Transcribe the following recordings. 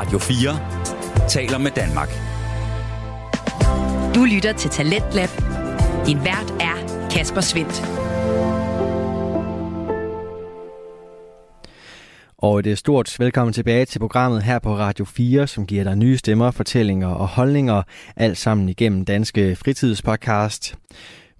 Radio 4 taler med Danmark. Du lytter til Talentlab. Din vært er Kasper Svendt. Og et stort velkommen tilbage til programmet her på Radio 4, som giver dig nye stemmer, fortællinger og holdninger, alt sammen igennem Danske Fritidspodcast.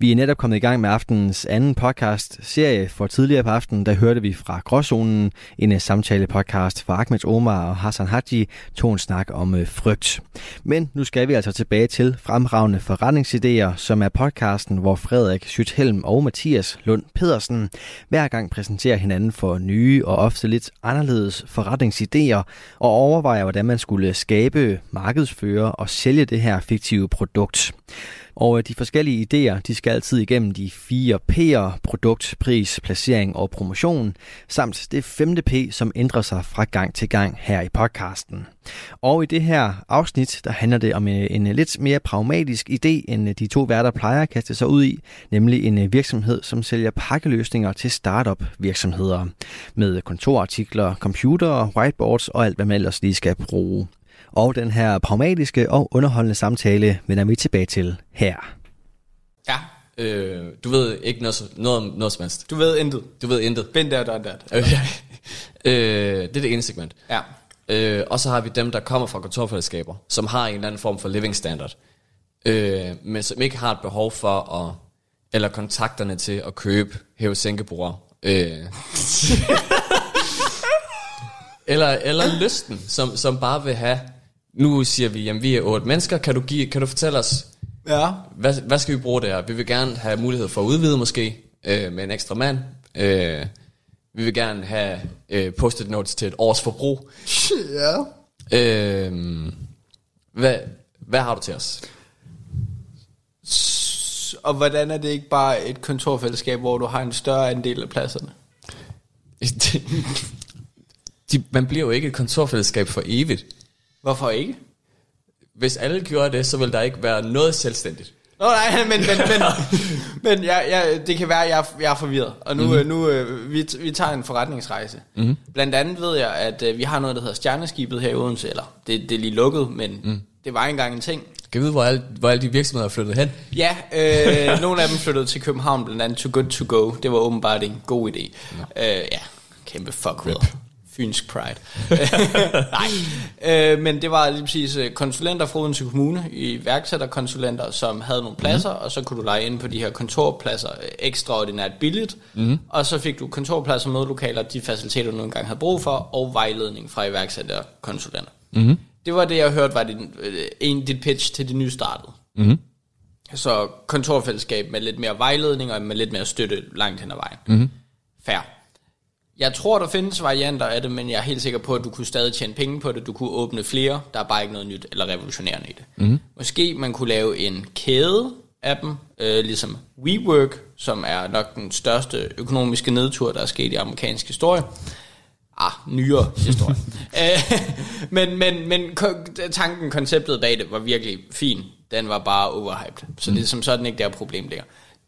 Vi er netop kommet i gang med aftenens anden podcast-serie. For tidligere på aftenen, der hørte vi fra Gråzonen, en øh, samtale-podcast fra Ahmed Omar og Hassan Haji, tog en snak om øh, frygt. Men nu skal vi altså tilbage til Fremragende Forretningsidéer, som er podcasten, hvor Frederik Sythelm og Mathias Lund Pedersen hver gang præsenterer hinanden for nye og ofte lidt anderledes forretningsidéer og overvejer, hvordan man skulle skabe, markedsføre og sælge det her fiktive produkt. Og øh, de forskellige idéer, de skal altid igennem de fire P'er, produkt, pris, placering og promotion, samt det femte P, som ændrer sig fra gang til gang her i podcasten. Og i det her afsnit, der handler det om øh, en, en lidt mere pragmatisk idé, end de to værter plejer at kaste sig ud i, nemlig en virksomhed, som sælger pakkeløsninger til startup virksomheder med kontorartikler, computer, whiteboards og alt, hvad man ellers lige skal bruge. Og den her pragmatiske og underholdende samtale vender vi tilbage til her. Ja. Øh, du ved ikke noget, noget noget som helst. Du ved intet. Du ved intet. Been there, done that. Okay. øh, det er det ene segment. Ja. Øh, og så har vi dem, der kommer fra kontorfællesskaber, som har en eller anden form for living standard, øh, men som ikke har et behov for at, eller kontakterne til at købe hæve sænkebord. Øh. eller, eller lysten, som, som bare vil have, nu siger vi, jamen vi er otte mennesker, kan du, give, kan du fortælle os, Ja. hvad, hvad skal vi bruge det her? Vi vil gerne have mulighed for at udvide måske, øh, med en ekstra mand. Øh, vi vil gerne have øh, post-it notes til et års forbrug. Ja. Øh, hvad, hvad har du til os? Og hvordan er det ikke bare et kontorfællesskab, hvor du har en større andel af pladserne? De, man bliver jo ikke et kontorfællesskab for evigt. Hvorfor ikke? Hvis alle gjorde det, så ville der ikke være noget selvstændigt. Nå nej, men, men, men, men jeg, jeg, det kan være, at jeg, jeg er forvirret. Og nu, mm-hmm. nu øh, vi, vi tager en forretningsrejse. Mm-hmm. Blandt andet ved jeg, at øh, vi har noget, der hedder Stjerneskibet her i Odense. Eller det, det er lige lukket, men mm. det var engang en ting. Kan vi vide, hvor alle, hvor alle de virksomheder er flyttet hen? Ja, øh, nogle af dem flyttede til København, blandt andet Too Good To Go. Det var åbenbart en god idé. Øh, ja, kæmpe fuck Rip. Fynsk pride. Nej, øh, men det var lige præcis øh, konsulenter fra Odense Kommune, iværksætterkonsulenter, som havde nogle pladser, mm. og så kunne du lege ind på de her kontorpladser øh, ekstraordinært billigt, mm. og så fik du kontorpladser, mødelokaler, de faciliteter, du nu engang havde brug for, og vejledning fra iværksætterkonsulenter. Mm. Det var det, jeg hørte, var din, øh, en, dit pitch til de nystartede. Mm-hmm. Så kontorfællesskab med lidt mere vejledning og med lidt mere støtte langt hen ad vejen. Mm-hmm. Fair. Jeg tror, der findes varianter af det, men jeg er helt sikker på, at du kunne stadig tjene penge på det. Du kunne åbne flere. Der er bare ikke noget nyt eller revolutionerende i det. Mm-hmm. Måske man kunne lave en kæde af dem, øh, ligesom WeWork, som er nok den største økonomiske nedtur, der er sket i amerikansk historie. Ah, nyere historie. Øh, men men, men tanken, konceptet bag det var virkelig fin. Den var bare overhyped. Så mm. det er som sådan ikke der problem ligger.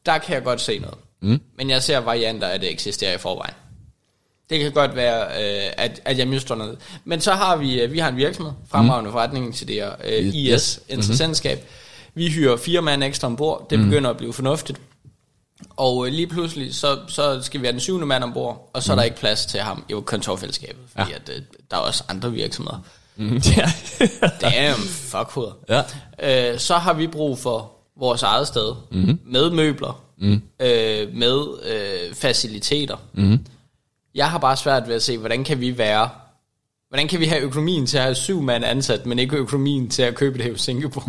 Der kan jeg godt se noget. Mm. Men jeg ser varianter af det eksisterer i forvejen. Det kan godt være, øh, at, at jeg mister noget. Men så har vi, øh, vi har en virksomhed, fremragende mm. forretningsidéer, øh, IS, Yes. interessentskab. Mm-hmm. Vi hyrer fire mand ekstra ombord. Det begynder at blive fornuftigt. Og øh, lige pludselig, så, så skal vi have den syvende mand ombord, og så er der ikke plads til ham i kontorfællesskabet, fordi ja. at, øh, der er også andre virksomheder. Mm, ja. Damn, fuck hoved. Ja. Øh, så har vi brug for vores eget sted, mm-hmm. med møbler, mm. øh, med øh, faciliteter. Mm-hmm. Jeg har bare svært ved at se, hvordan kan vi være, hvordan kan vi have økonomien til at have syv mand ansat, men ikke økonomien til at købe det her i Singapore?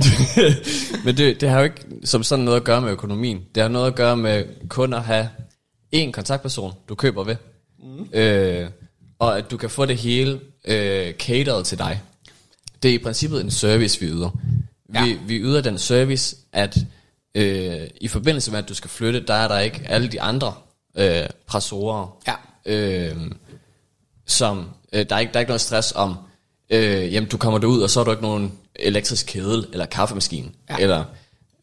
Men det, det har jo ikke som sådan noget at gøre med økonomien. Det har noget at gøre med kun at have én kontaktperson, du køber ved. Mm. Øh, og at du kan få det hele øh, catered til dig. Det er i princippet en service, vi yder. Ja. Vi, vi yder den service, at øh, i forbindelse med, at du skal flytte, der er der ikke alle de andre øh, pressorer, Ja. Øh, som øh, der, er ikke, der er ikke noget stress om, øh, jamen du kommer derud, og så er der ikke nogen elektrisk kedel, eller kaffemaskine, Ja. eller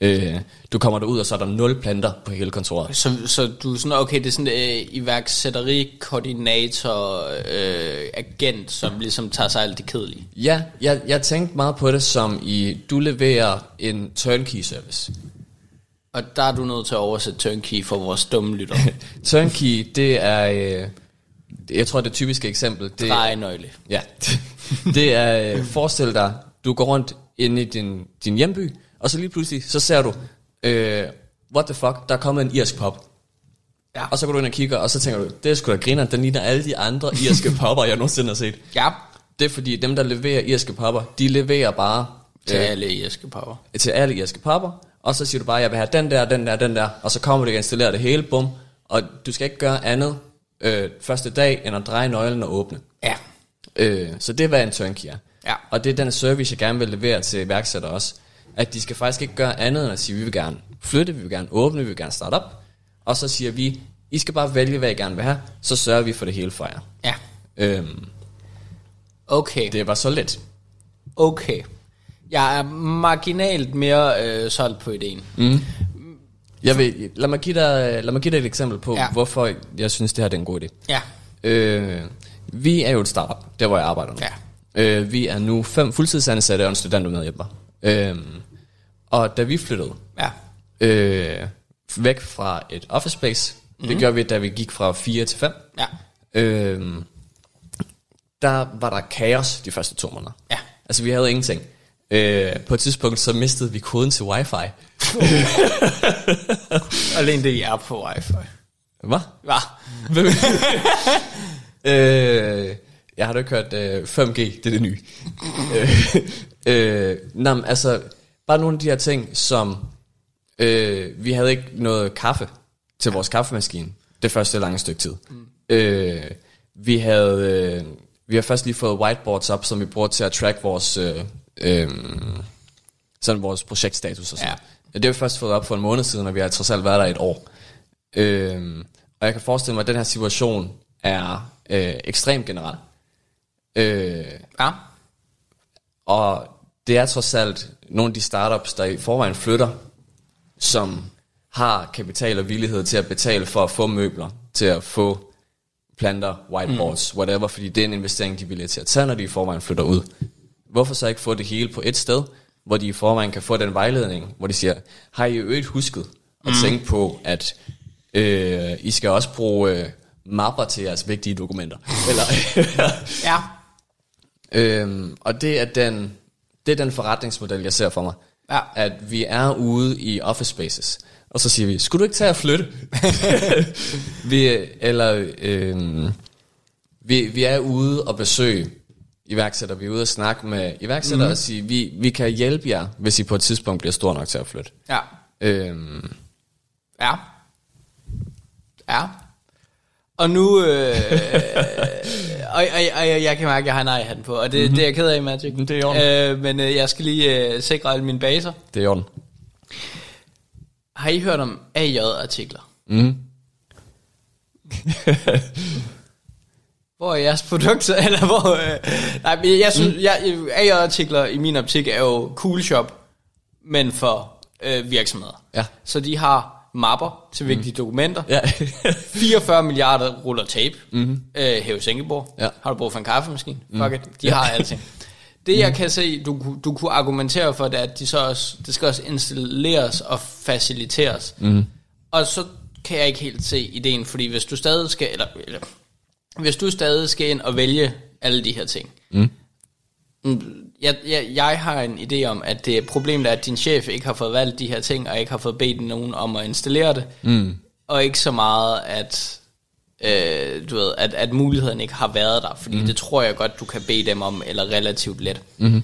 Øh, du kommer derud, og så er der nul planter på hele kontoret. Så, så du er sådan, okay, det er sådan en øh, iværksætteri, koordinator, øh, agent, som ligesom tager sig alt det kedelige. Ja, jeg, jeg tænkte meget på det som i, du leverer en turnkey service. Og der er du nødt til at oversætte turnkey for vores dumme lytter. Turnkey, det er, øh, jeg tror det typiske eksempel, det, Drejenøgle. Ja, det er, øh, forestil dig, du går rundt inde i din, din hjemby, og så lige pludselig, så ser du, øh, what the fuck, der er kommet en irsk pop. Ja. Og så går du ind og kigger, og så tænker du, det er sgu da griner, den ligner alle de andre irske popper, jeg nogensinde har set. Ja, Det er fordi, dem der leverer irske popper, de leverer bare til øh, alle irske power. til alle irske popper, og så siger du bare, jeg vil have den der, den der, den der, og så kommer du og installerer det hele, bum, og du skal ikke gøre andet øh, første dag, end at dreje nøglen og åbne. Ja. Øh, så det er, hvad en turnkey er. Ja. Og det er den service, jeg gerne vil levere til iværksættere også. At de skal faktisk ikke gøre andet end at sige, vi vil gerne flytte, vi vil gerne åbne, vi vil gerne starte op. Og så siger vi, I skal bare vælge, hvad I gerne vil have, så sørger vi for det hele for jer. Ja. Øhm, Okay. det var så let. Okay. Jeg er marginalt mere øh, solgt på ideen. Mm. Jeg vil, lad, mig give dig, lad mig give dig et eksempel på, Ja. hvorfor jeg synes, det her det er en god idé. Ja. Øh, vi er jo et startup, der hvor jeg arbejder nu. Ja. Øh, vi er nu fem fuldtidsansatte og en studentermedhjælper. Øh, og da vi flyttede Ja. øh, væk fra et office space, mm. det gjorde vi, da vi gik fra 4 til 5, Ja. øh, der var der kaos de første to måneder. Ja. Altså vi havde ingenting. Øh, på et tidspunkt så mistede vi koden til wifi. Alene det, er på wifi. Hvad? Hva? øh, jeg har da ikke hørt øh, 5G, det er det nye. øh, øh, nej, altså, bare nogle af de her ting, som øh, vi havde ikke noget kaffe til vores kaffemaskine det første lange stykke tid. Mm. Øh, vi havde øh, vi har først lige fået whiteboards op, som vi bruger til at track vores øh, øh, sådan vores projektstatus og sådan. Ja. Det har vi først fået op for en måned siden, og vi har trods alt været der et år. Øh, og jeg kan forestille mig, at den her situation er øh, ekstremt generel. Øh, Ja. og det er trods alt nogle af de startups, der i forvejen flytter, som har kapital og villighed til at betale for at få møbler, til at få planter, whiteboards, mm. whatever, fordi det er en investering, de er villige til at tage, når de i forvejen flytter ud. Hvorfor så ikke få det hele på et sted, hvor de i forvejen kan få den vejledning, hvor de siger, har I øvrigt husket at mm. tænke på, at øh, I skal også bruge øh, mapper til jeres vigtige dokumenter? Eller, Ja. Øhm, og det er, den, det er den forretningsmodel, jeg ser for mig. Ja. At vi er ude i office spaces, og så siger vi, skulle du ikke tage at flytte? vi, eller øhm, vi, vi er ude og besøge iværksættere. Vi er ude og snakke med iværksættere mm. og sige, vi, vi kan hjælpe jer, hvis I på et tidspunkt bliver stor nok til at flytte. Ja. Øhm, Ja. Ja. Og nu... Øh, og, og, og, jeg, jeg kan mærke, at jeg har nej hatten på, og det, mm-hmm. det er jeg ked af, Magic. Det er i øh, Men øh, jeg skal lige øh, sikre alle mine baser. det er i orden. Har I hørt om AJ-artikler? Mm. Hvor er jeres produkter? Eller hvor... Øh, nej, men jeg synes, mm. jeg, AJ-artikler i min optik er jo cool shop, men for øh, virksomheder. Ja. Så de har mapper til vigtige mm. dokumenter. Ja. 44 milliarder ruller tape. Mm-hmm. Øh, hæve Singapore. Ja. Har du brug for en kaffemaskine? Mm. Fuck it. De har alting. Det jeg kan se, du, du kunne argumentere for, det er, at de så også, det skal også installeres og faciliteres. Mm. Og så kan jeg ikke helt se ideen, fordi hvis du stadig skal, eller, eller hvis du stadig skal ind og vælge alle de her ting, mm. jeg, jeg, jeg har en idé om, at det problemet er, at din chef ikke har fået valgt de her ting, og ikke har fået bedt nogen om at installere det, mm. og ikke så meget, at øh, du ved, at, at muligheden ikke har været der, fordi mm. det tror jeg godt, du kan bede dem om, eller relativt let. Mm-hmm.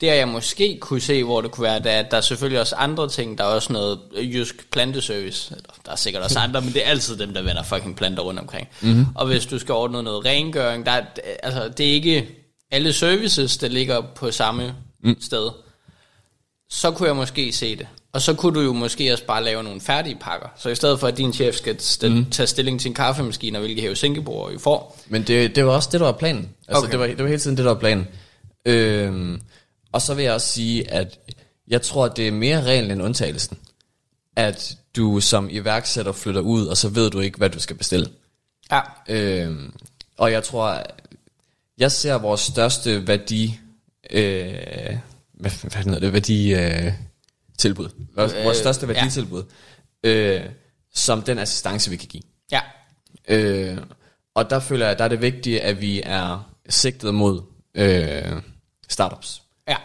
Det jeg måske kunne se, hvor det kunne være, er, at der er selvfølgelig også andre ting, der er også noget jysk planteservice, der er sikkert også andre, men det er altid dem, der vender fucking planter rundt omkring. Mm-hmm. Og hvis du skal ordne noget rengøring, der er, altså, det er ikke alle services, der ligger på samme mm. sted, så kunne jeg måske se det. Og så kunne du jo måske også bare lave nogle færdige pakker. Så i stedet for, at din chef skal st- mm. tage stilling til en kaffemaskine, og hvilke hæve Singapore I får, Men det, det var også det, der var planen. Altså, okay. det, var, det var hele tiden det, der var planen. Øhm, og så vil jeg også sige, at Jeg tror, det er mere reglen end undtagelsen. At du som iværksætter flytter ud, og så ved du ikke, hvad du skal bestille. Ja. Øh, og jeg tror, jeg ser vores største værdi, øh, hvad, hvad hedder det, værdi, øh, tilbud. Vores, Øh, vores største ja. værditilbud, øh, som den assistance, vi kan give. Ja. Øh, og der føler jeg, der er det vigtige, at vi er sigtet mod øh, startups. Ja.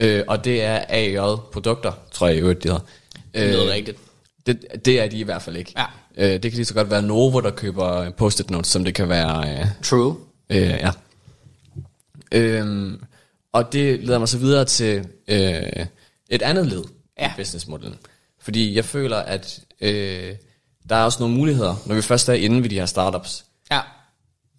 Øh, og det er AJ-produkter, tror jeg i øvrigt, de hedder. Det lyder rigtigt. Det, det er de i hvert fald ikke. Ja. Øh, det kan lige så godt være Novo, der køber post-it notes, som det kan være... Øh, True. Øh, ja. Øhm, og det leder mig så videre til øh, et andet led Ja. i businessmodellen. Fordi jeg føler, at øh, der er også nogle muligheder, når vi først er inde ved de her startups. Ja.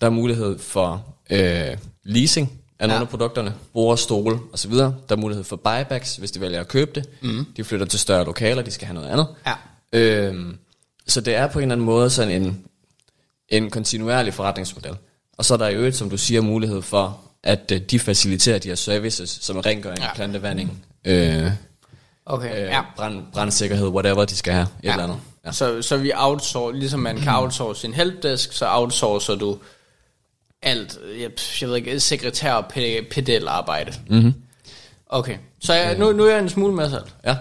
Der er mulighed for øh, leasing af nogle Ja. af produkterne, bord, stole osv. Der er mulighed for buybacks, hvis de vælger at købe det. Mm. De flytter til større lokaler, de skal have noget andet. Ja. Øhm, så det er på en eller anden måde sådan en, en kontinuerlig forretningsmodel. Og så er der i øvrigt, som du siger, mulighed for, at øh, de faciliterer de her services, som er rengøring, Ja. ja. plantevanding, øh, Okay. øh, ja. brand, brandsikkerhed, whatever de skal have, et Ja. eller andet. Ja. Så, så vi outsourcer, ligesom man kan outsource sin helpdesk, så outsourcer du alt, jeg, jeg ved ikke, sekretær og pe- pedelarbejde. Mm-hmm. Okay, så jeg, nu, nu er jeg en smule med selv. Ja.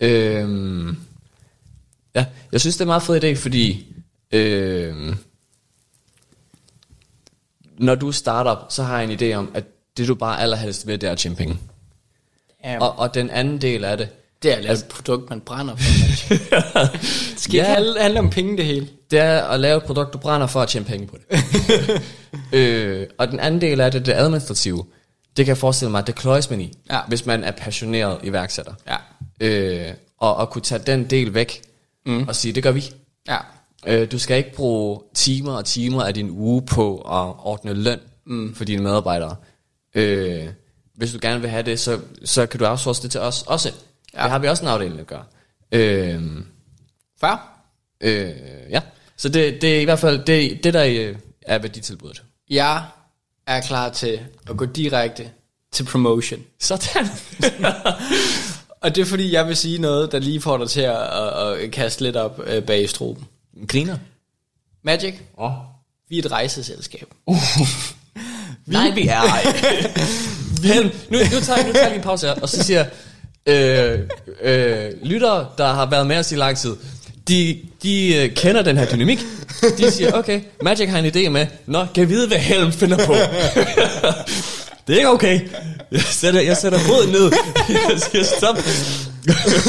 Øhm, ja, jeg synes, det er en meget fed idé, fordi øhm, når du starter, så har jeg en idé om, at det du bare allerhelst vil, det er at tjene penge. Og, og den anden del af det, det er et produkt, man brænder for. det skal ikke Ja. handle, handle om penge det hele. det er at lave et produkt, du brænder for at tjene penge på det. øh, og den anden del af det, det administrative, det kan jeg forestille mig, at det kløjes man i, Ja. hvis man er passioneret iværksætter. Ja. Øh, og at kunne tage den del væk, mm. og sige, det gør vi. Ja. Øh, du skal ikke bruge timer og timer af din uge på at ordne løn mm. for dine medarbejdere. Øh, hvis du gerne vil have det, så, så kan du outsource det til os også. Ja. Det har vi også en afdeling, der gør. Øh, Far? øh, ja, så det, det er i hvert fald det, det der øh, er værditilbuddet. Jeg er klar til at gå direkte til promotion. Sådan. Og det er fordi, jeg vil sige noget, der lige får dig til at, at, at kaste lidt op øh, bag i struben. Griner. Magic, Oh. vi er et rejseselskab. Nej, vi er ej. Nu, nu tager, nu tager lige en pause her, og så siger jeg, øh, øh, lyttere, der har været med os i lang tid, de, de øh, kender den her dynamik. De siger, okay, Magic har en idé med, nå, kan jeg vide, hvad Helm finder på? det er ikke okay. Jeg sætter, jeg sætter foden ned. Jeg siger, stop.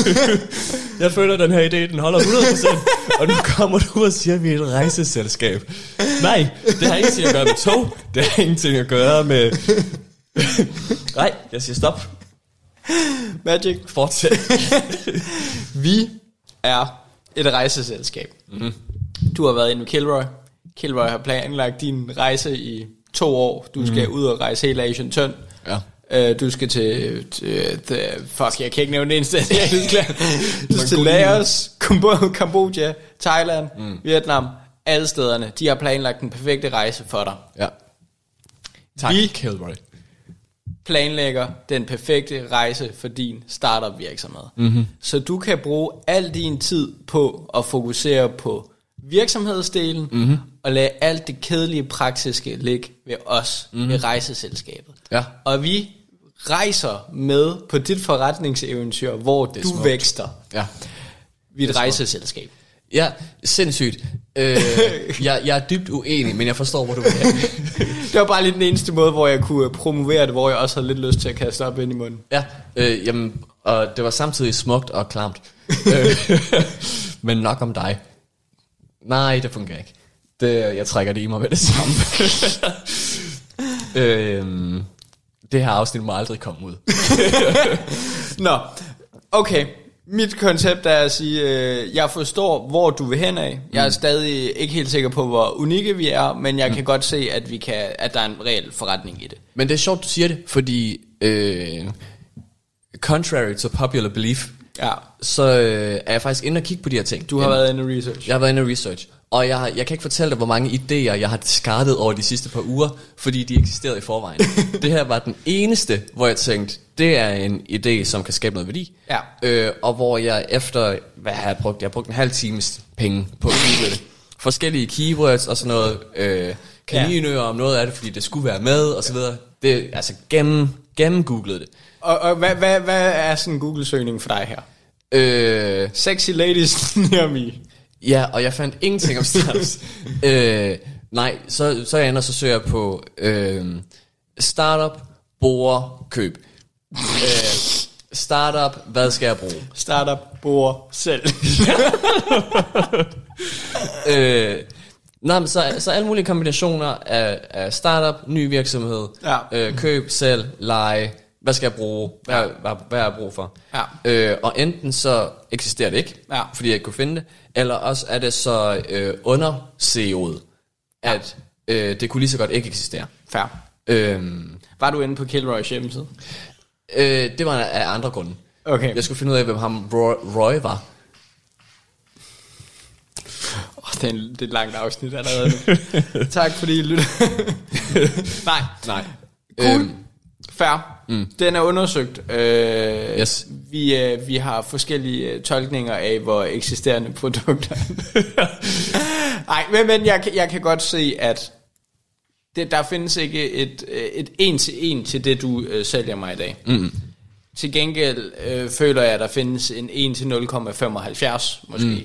jeg føler, den her idé, den holder 100%. Og nu kommer du og siger, at vi er et rejseselskab. Nej, det har ingenting at gøre med tog. Det har ingenting at gøre med... Nej, jeg siger stop. Magic, Fortsæt. vi er et rejseselskab. Mm-hmm. Du har været inde med Kilroy. Kilroy har planlagt din rejse i to år. Du skal ud og rejse hele Asian Tøn. Ja. Uh, du skal til, til, til, fuck, jeg kan ikke nævne det eneste, er helt klar. Du skal til Laos, Kambo- Kambodja, Thailand, mm. Vietnam, alle stederne. De har planlagt den perfekte rejse for dig. Ja. Tak, vi... Kilroy. Planlægger den perfekte rejse for din startup virksomhed. Mm-hmm. Så du kan bruge al din tid på at fokusere på virksomhedsdelen, mm-hmm. og lade alt det kedelige praktiske ligge ved os, mm-hmm. ved rejseselskabet. Ja. Og vi rejser med på dit forretningseventyr, hvor du smukt. vækster. Ja. Vi er et rejseselskab. Ja, sindssygt. Øh, jeg, jeg er dybt uenig, men jeg forstår, hvor du vil. Det var bare lige den eneste måde, hvor jeg kunne promovere det, hvor jeg også havde lidt lyst til at kaste op ind i munden. Ja, øh, jamen, og det var samtidig smukt og klamt. Øh, men nok om dig. Nej, det fungerer ikke. Det, jeg trækker det i mig med det samme. øhm, det her afsnit må aldrig komme ud. Nå, okay. Mit koncept er at sige, øh, jeg forstår, hvor du vil hen af. Jeg er stadig ikke helt sikker på, hvor unikke vi er, men jeg kan godt se, at, vi kan, at der er en reel forretning i det. Men det er sjovt, du siger det, fordi øh, contrary to popular belief, Ja, så øh, er jeg faktisk inde og kigge på de her ting. du har været inde i research. Jeg har været inde og research. Og jeg, jeg kan ikke fortælle dig, hvor mange idéer, jeg har diskardet over de sidste par uger, fordi de eksisterede i forvejen. det her var den eneste, hvor jeg tænkte, det er en idé, som kan skabe noget værdi. Ja. Øh, og hvor jeg efter, hvad har jeg brugt? Jeg har brugt en halv times penge på google det. Forskellige keywords og sådan noget. Øh, kaninører om noget af det, fordi det skulle være med, og så videre. Det, altså gennem, gennem googlet det. Og, og hvad, hvad, hvad er sådan en Google-søgning for dig her? Øh, Sexy ladies near me. Ja, og jeg fandt ingenting om startups. øh, nej, så, så jeg ender så søger jeg på øh, startup, bore, køb. øh, startup, hvad skal jeg bruge? Startup, bor, selv. øh, nej, men så, så alle mulige kombinationer af, af startup, ny virksomhed, Ja. øh, køb, sælg, leje, hvad skal jeg bruge, hvad, ja. hvad, hvad har jeg brug for? Ja. Øh, og enten så eksisterer det ikke, Ja. fordi jeg ikke kunne finde det, eller også er det så øh, under CEO'et, at øh, det kunne lige så godt ikke eksistere. Fair. Øhm, Var du inde på Kilroys hjemmeside? øh, det var af andre grunde. Okay. Jeg skulle finde ud af, hvem ham Roy, Roy var. Oh, det, er en, det er et langt afsnit allerede nu. tak fordi I lytter. Nej. Nej. Cool. Øhm, Fair. Mm. Den er undersøgt. Øh, Yes. vi, øh, vi har forskellige øh, tolkninger af, hvor eksisterende produkter Nej, men, men jeg, kan- jeg kan godt se, at det, der findes ikke et, øh, et en til en til det, du øh, sælger mig i dag. Mm. Til gengæld øh, føler jeg, at der findes en 1 til 0,75 måske. Mm.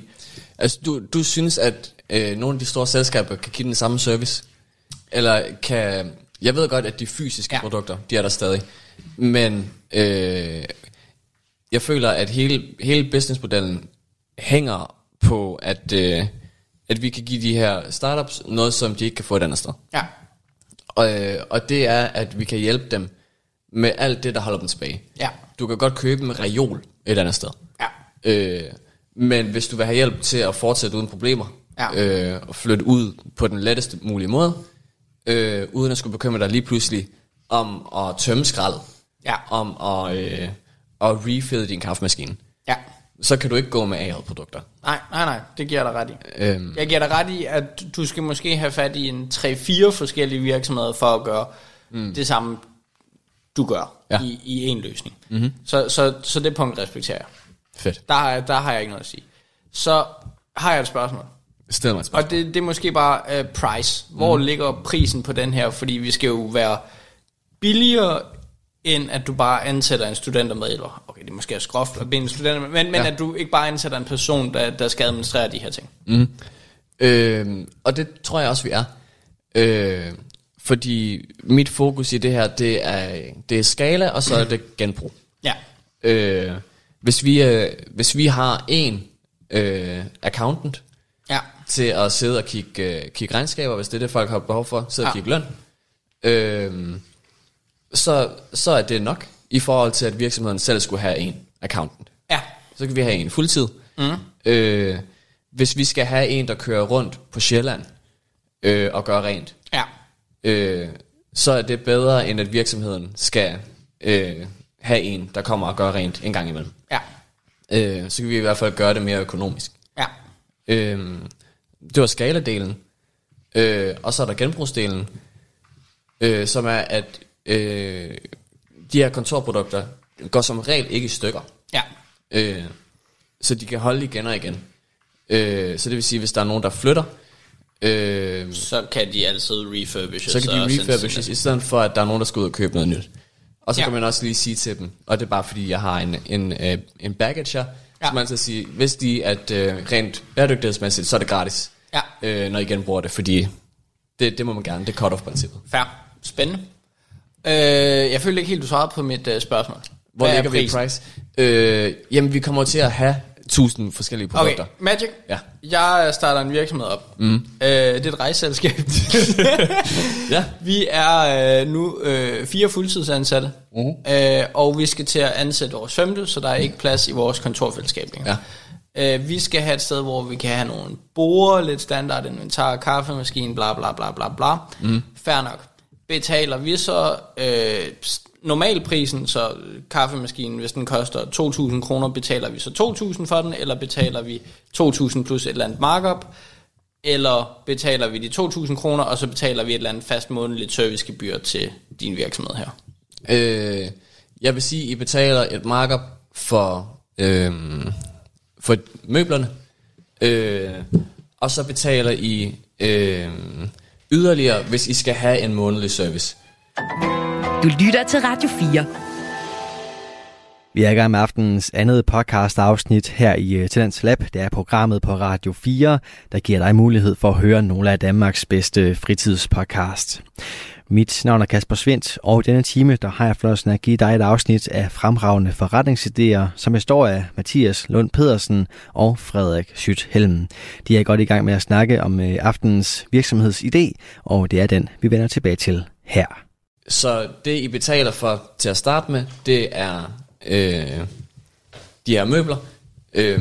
Altså, du, du synes, at øh, nogle af de store selskaber kan give den samme service? Eller kan... Jeg ved godt, at de fysiske Ja. produkter, de er der stadig. Men øh, jeg føler, at hele, hele businessmodellen hænger på, at, øh, at vi kan give de her startups noget, som de ikke kan få et andet sted. Ja. Og, øh, og det er, at vi kan hjælpe dem med alt det, der holder dem tilbage. Ja. Du kan godt købe en reol et andet sted. Ja. Øh, men hvis du vil have hjælp til at fortsætte uden problemer, Ja. øh, og flytte ud på den letteste mulige måde, øh, uden at skulle bekymre dig lige pludselig om at tømme skraldet, Ja. om at, øh, at refille din kaffemaskine, Ja. så kan du ikke gå med AI-produkter. Nej, nej, nej, det giver dig ret i. Øhm, Jeg giver dig ret i, at du skal måske have fat i en 3-4 forskellige virksomheder for at gøre mm. det samme, du gør Ja. i, i en løsning. Mm-hmm. Så, så, så det punkt respekterer jeg. fedt. Der der har jeg ikke noget at sige. Så har jeg et spørgsmål. Stil mig. Og det, det er måske bare uh, price. Hvor mm. ligger prisen på den her? Fordi vi skal jo være billigere, end at du bare ansætter en studentermedhjælper. Okay, det er måske groft at binde en studenter, men, men Ja. at du ikke bare ansætter en person, der, der skal administrere de her ting. Øh, og det tror jeg også, vi er. Øh, fordi mit fokus i det her, det er, det er skala, og så er det genbrug. Ja. Øh, hvis, vi, øh, hvis vi har en øh, accountant Ja. Til at sidde og kigge, øh, kigge regnskaber, hvis det er det, folk har behov for, sidde og Ja. kigge løn, øh, så, så er det nok i forhold til, at virksomheden selv skulle have en accountant. Ja. Så kan vi have en fuldtid. Mm. Øh, hvis vi skal have en, der kører rundt på Sjælland øh, og gør rent, Ja. øh, så er det bedre, end at virksomheden skal øh, have en, der kommer og gør rent en gang imellem. Ja. Øh, så kan vi i hvert fald gøre det mere økonomisk. Ja. Øh, det var skaladelen. Øh, og så er der genbrugsdelen, øh, som er, at øh, de her kontorprodukter går som regel ikke i stykker. Ja. Øh, så de kan holde igen og igen. Øh, så det vil sige, hvis der er nogen, der flytter, øh, Så kan de altid refurbishes. så kan de refurbishes, i stedet for, at der er nogen, der skal ud og købe noget nyt. Og så Ja. kan man også lige sige til dem, og det er bare fordi, jeg har en, en, øh, en baggage her, Ja. så man skal sige, hvis de at øh, rent bæredygtighedsmæssigt, så er det gratis, Ja. øh, når I genbruger det, fordi det, det må man gerne, det er cut-off-princippet. Fair. Spændende. Øh, jeg følte ikke helt, du svarede på mit uh, spørgsmål. Hvor Hvad er ligger vi i price? Øh, jamen, vi kommer til at have 1000 forskellige produkter. Okay, Magic. Ja. Jeg starter en virksomhed op. Mm. Øh, det er et rejseselskab. Ja. vi er øh, nu øh, fire fuldtidsansatte, mm. øh, og vi skal til at ansætte vores femte, så der er ikke plads i vores kontorfællesskab længere. Ja. Øh, vi skal have et sted, hvor vi kan have nogle borer, lidt standard inventar, kaffemaskine, bla bla bla bla bla. Mm. Fair nok. Betaler vi så øh, normalprisen, så kaffemaskinen, hvis den koster 2.000 kroner, betaler vi så 2.000 for den, eller betaler vi 2.000 plus et eller andet markup? eller betaler vi de 2.000 kroner, og så betaler vi et eller andet fast månedligt servicegebyr til din virksomhed her? Øh, jeg vil sige, I betaler et markup for, øh, for møblerne, øh, og så betaler I øh, yderligere, hvis I skal have en månedlig service. Du lytter til Radio 4. Vi er i gang med aftenens andet podcast afsnit her i øh, Talents Lab. Det er programmet på Radio 4, der giver dig mulighed for at høre nogle af Danmarks bedste fritidspodcast. Mit navn er Kasper Svendt, og i denne time der har jeg fornøjelsen at give dig et afsnit af fremragende forretningsidéer, som består af Mathias Lund Pedersen og Frederik Schütt Helm. De er godt i gang med at snakke om øh, aftenens virksomhedsidé, og det er den, vi vender tilbage til her. Så det, I betaler for til at starte med, det er øh, de her møbler, øh,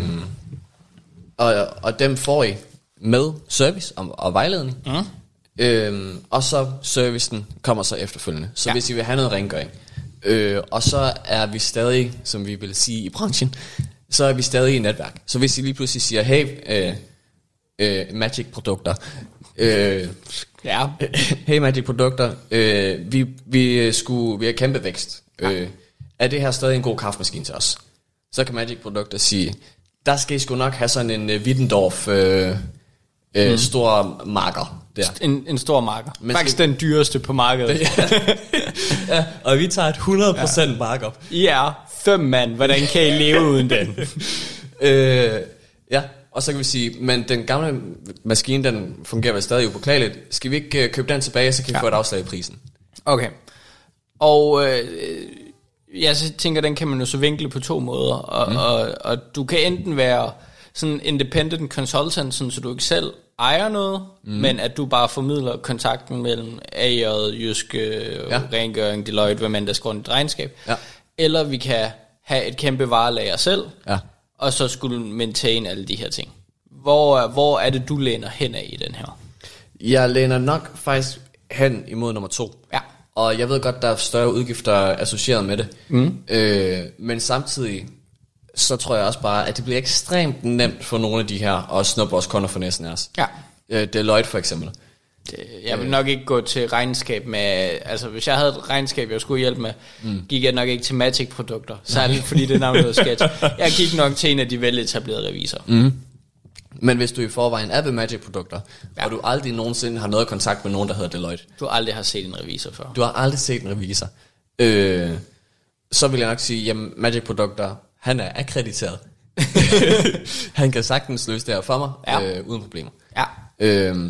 og, og dem får I med service og, og vejledning. Mm. Øhm, og så servicen kommer så efterfølgende. Så ja. Hvis I vil have noget rengøring. Øh, og så er vi stadig, som vi vil sige i branchen, så er vi stadig i netværk. Så hvis I lige pludselig siger, hey, øh, øh, Magic produkter, øh, Ja. hey Magic produkter, øh, vi, vi, skulle, vi har kæmpe vækst. Ja. Øh, er det her stadig en god kaffemaskine til os? Så kan Magic produkter sige, der skal I sgu nok have sådan en uh, Wittendorf øh, øh, mm. stor marker der. En, en stor marker. Men Faktisk den dyreste på markedet. ja, og vi tager et 100% ja. markup. I er fem mand. Hvordan kan I leve uden den? Øh, ja, og så kan vi sige, men den gamle maskine, den fungerer vel stadig upåklageligt. Skal vi ikke øh, købe den tilbage, så kan vi Ja. få et afslag i prisen? Okay. Og øh, jeg så tænker, den kan man jo så vinkle på to måder. Og, mm. og, og du kan enten være sådan independent consultant, sådan, så du ikke selv ejer noget, mm. men at du bare formidler kontakten mellem AJ, Jysk, ja. Ja. Rengøring, Deloitte, hvad man der skriver et regnskab. Ja. Eller vi kan have et kæmpe varelager selv, Ja. og så skulle maintain alle de her ting. Hvor, hvor er det, du læner hen af i den her? Jeg læner nok faktisk hen imod nummer to. Ja. Og jeg ved godt, der er større udgifter associeret med det. Mm. Øh, men samtidig, så tror jeg også bare, at det bliver ekstremt nemt for nogle af de her at snuppe vores kunder for næsten af os. Ja. Øh, Deloitte for eksempel. Jeg vil nok ikke gå til regnskab med, altså hvis jeg havde et regnskab, jeg skulle hjælpe med, mm. gik jeg nok ikke til Magic-produkter, særligt fordi det er navnet noget sketch. Jeg gik nok til en af de veletablerede revisorer. Mm. Men hvis du i forvejen er ved Magic-produkter, ja. og du aldrig nogensinde har noget kontakt med nogen, der hedder Deloitte, Du aldrig har set en revisor før. du har aldrig set en revisor, øh, så vil jeg nok sige, jamen Magic-produkter, han er akkrediteret. han kan sagtens løse det her for mig, Ja. øh, uden problemer. Ja. Øh,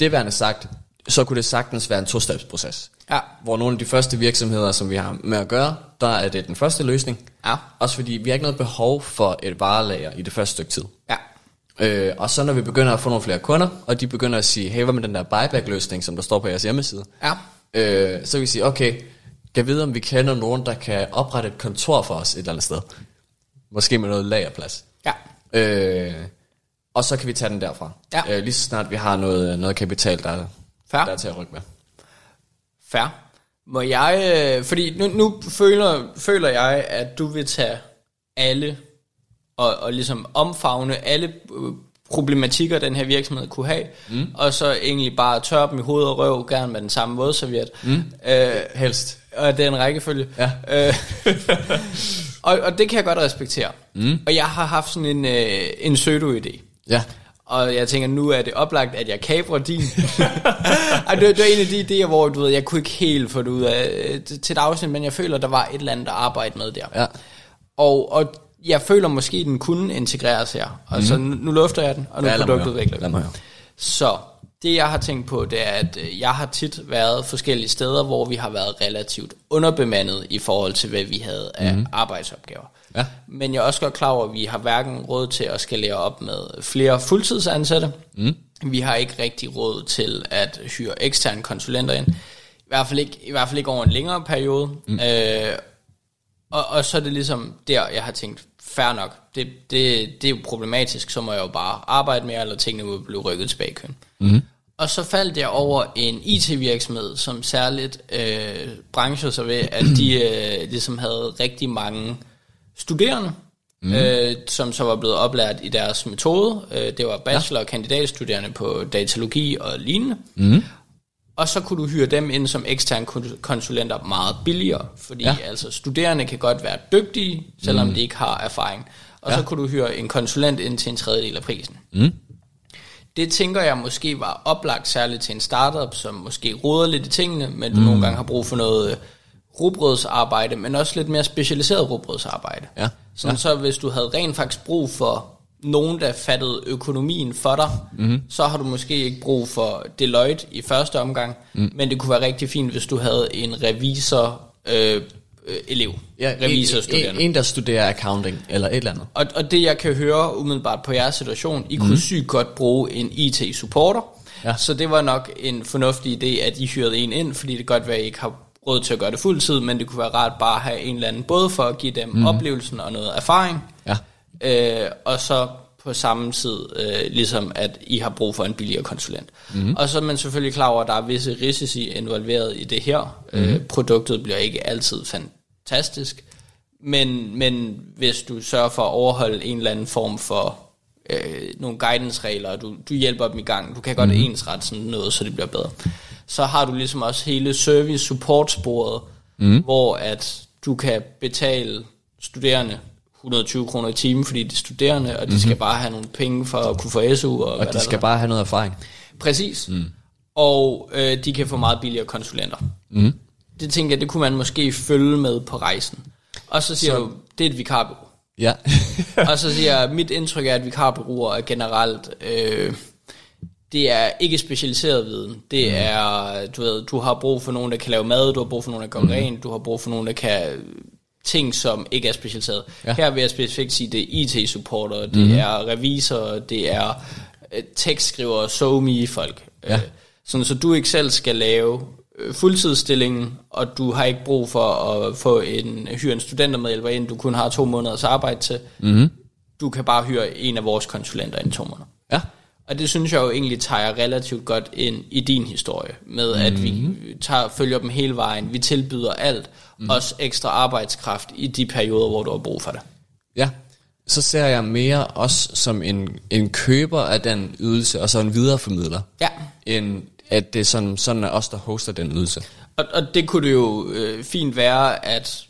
det værende sagt, så kunne det sagtens være en to-steps-proces. Ja. Hvor nogle af de første virksomheder, som vi har med at gøre, der er det den første løsning. Ja. Også fordi vi har ikke noget behov for et varelager i det første stykke tid. Ja. Øh, og så når vi begynder at få nogle flere kunder, og de begynder at sige, hey, hvad med den der buyback-løsning, som der står på jeres hjemmeside? Ja. Øh, så vil vi sige, okay, kan vide, om vi kender nogen, der kan oprette et kontor for os et eller andet sted. Måske med noget lagerplads. Ja. Øh, og så kan vi tage den derfra. Ja. Øh, lige så snart vi har noget, noget kapital, der, Fair. der er til at rykke med. Fair. Må jeg, øh, fordi nu, nu føler, føler jeg, at du vil tage alle og, og ligesom omfavne alle øh, problematikker, den her virksomhed kunne have, mm. og så egentlig bare tørre dem i hoved og røv, gerne med den samme vådserviet. Mm. Øh, Helst. Og det er en rækkefølge. Ja. Øh, og, og det kan jeg godt respektere. Mm. Og jeg har haft sådan en, øh, en pseudo-idé. Ja. Og jeg tænker, nu er det oplagt, at jeg kabrer din. Ej, det, det var en af de idéer, hvor du ved, jeg kunne ikke helt få det ud af øh, til et afsnit, men jeg føler, der var et eller andet at arbejde med der. Ja. Og, og jeg føler måske, den kunne integreres her. Og så nu, nu lufter jeg den, og nu Ja, produktudvikler høre. Så det jeg har tænkt på, det er, at øh, jeg har tit været forskellige steder, hvor vi har været relativt underbemandet i forhold til, hvad vi havde af mm. arbejdsopgaver. Ja. Men jeg er også godt klar over, at vi har hverken råd til at skalere op med flere fuldtidsansatte. Mm. Vi har ikke rigtig råd til at hyre eksterne konsulenter ind. I hvert fald ikke, i hvert fald ikke over en længere periode. Mm. Øh, og, og så er det ligesom der, jeg har tænkt, fair nok, det, det, det er jo problematisk, så må jeg jo bare arbejde mere, eller tingene vil blive rykket tilbage i køen. Mm. Og så faldt jeg over en IT-virksomhed, som særligt øh, brancher sig ved, at de øh, ligesom havde rigtig mange studerende, mm. øh, som så var blevet oplært i deres metode. Øh, det var bachelor- og kandidatstuderende på datalogi og lignende. Mm. Og så kunne du hyre dem ind som eksterne kon- konsulenter meget billigere, fordi ja. altså studerende kan godt være dygtige, selvom mm. de ikke har erfaring. Og ja. så kunne du hyre en konsulent ind til en tredjedel af prisen. Mm. Det tænker jeg måske var oplagt særligt til en startup, som måske roder lidt i tingene, men du mm. nogle gange har brug for noget øh, rugbrødsarbejde, men også lidt mere specialiseret rugbrødsarbejde. Ja. Sådan ja. så hvis du havde rent faktisk brug for nogen, der fattede økonomien for dig, mm-hmm. så har du måske ikke brug for Deloitte i første omgang, mm. men det kunne være rigtig fint, hvis du havde en revisor øh, øh, elev, Ja, revisorstuderende. en, en, en, der studerer accounting, eller et eller andet. Og, og det jeg kan høre umiddelbart på jeres situation, I mm. kunne sygt godt bruge en IT-supporter, Ja. så det var nok en fornuftig idé, at I hyrede en ind, fordi det kan godt være, at I ikke har råd til at gøre det fuldtid, men det kunne være rart bare at have en eller anden, både for at give dem mm. oplevelsen og noget erfaring, Ja. øh, og så på samme tid, øh, ligesom at I har brug for en billigere konsulent. Mm. Og så er man selvfølgelig klar over, at der er visse risici involveret i det her. Mm. Øh, produktet bliver ikke altid fantastisk, men, men hvis du sørger for at overholde en eller anden form for øh, nogle guidance-regler, og du, du hjælper dem i gang, du kan godt mm. ensrette sådan noget, så det bliver bedre. Så har du ligesom også hele service-support-sporet, mm. hvor at du kan betale studerende 120 kroner i timen, fordi de er studerende, og de mm-hmm. skal bare have nogle penge for at kunne få SU. Og, Og de skal bare have noget erfaring. Præcis. Mm. Og øh, de kan få meget billigere konsulenter. Mm. Det tænker jeg, det kunne man måske følge med på rejsen. Og så siger så. du, det er et vikarbureau. Ja. og så siger jeg, mit indtryk er, at vikarbureauer er generelt, øh, det er ikke specialiseret viden. Det mm. er, du ved, du har brug for nogen, der kan lave mad, du har brug for nogen, der gør mm. rent, du har brug for nogen, der kan ting, som ikke er specialiseret. Ja. Her vil jeg specifikt sige, det er IT-supporter, det mm. er revisorer, det er øh, tekstskrivere, so folk. Ja. Øh, sådan, så du ikke selv skal lave fuldtidsstillingen, og du har ikke brug for at få en hyre en studentermedhjælper ind, du kun har to måneders arbejde til. Mm. Du kan bare hyre en af vores konsulenter ind i to måneder. ja. Og det synes jeg jo egentlig tager relativt godt ind i din historie, med at mm. vi tager, følger dem hele vejen, vi tilbyder alt, mm. også ekstra arbejdskraft i de perioder, hvor du har brug for det. Ja, så ser jeg mere også som en, en køber af den ydelse, og så en videreformidler, Ja, end at det er sådan, sådan er os, der hoster den ydelse. og, og det kunne det jo øh, fint være, at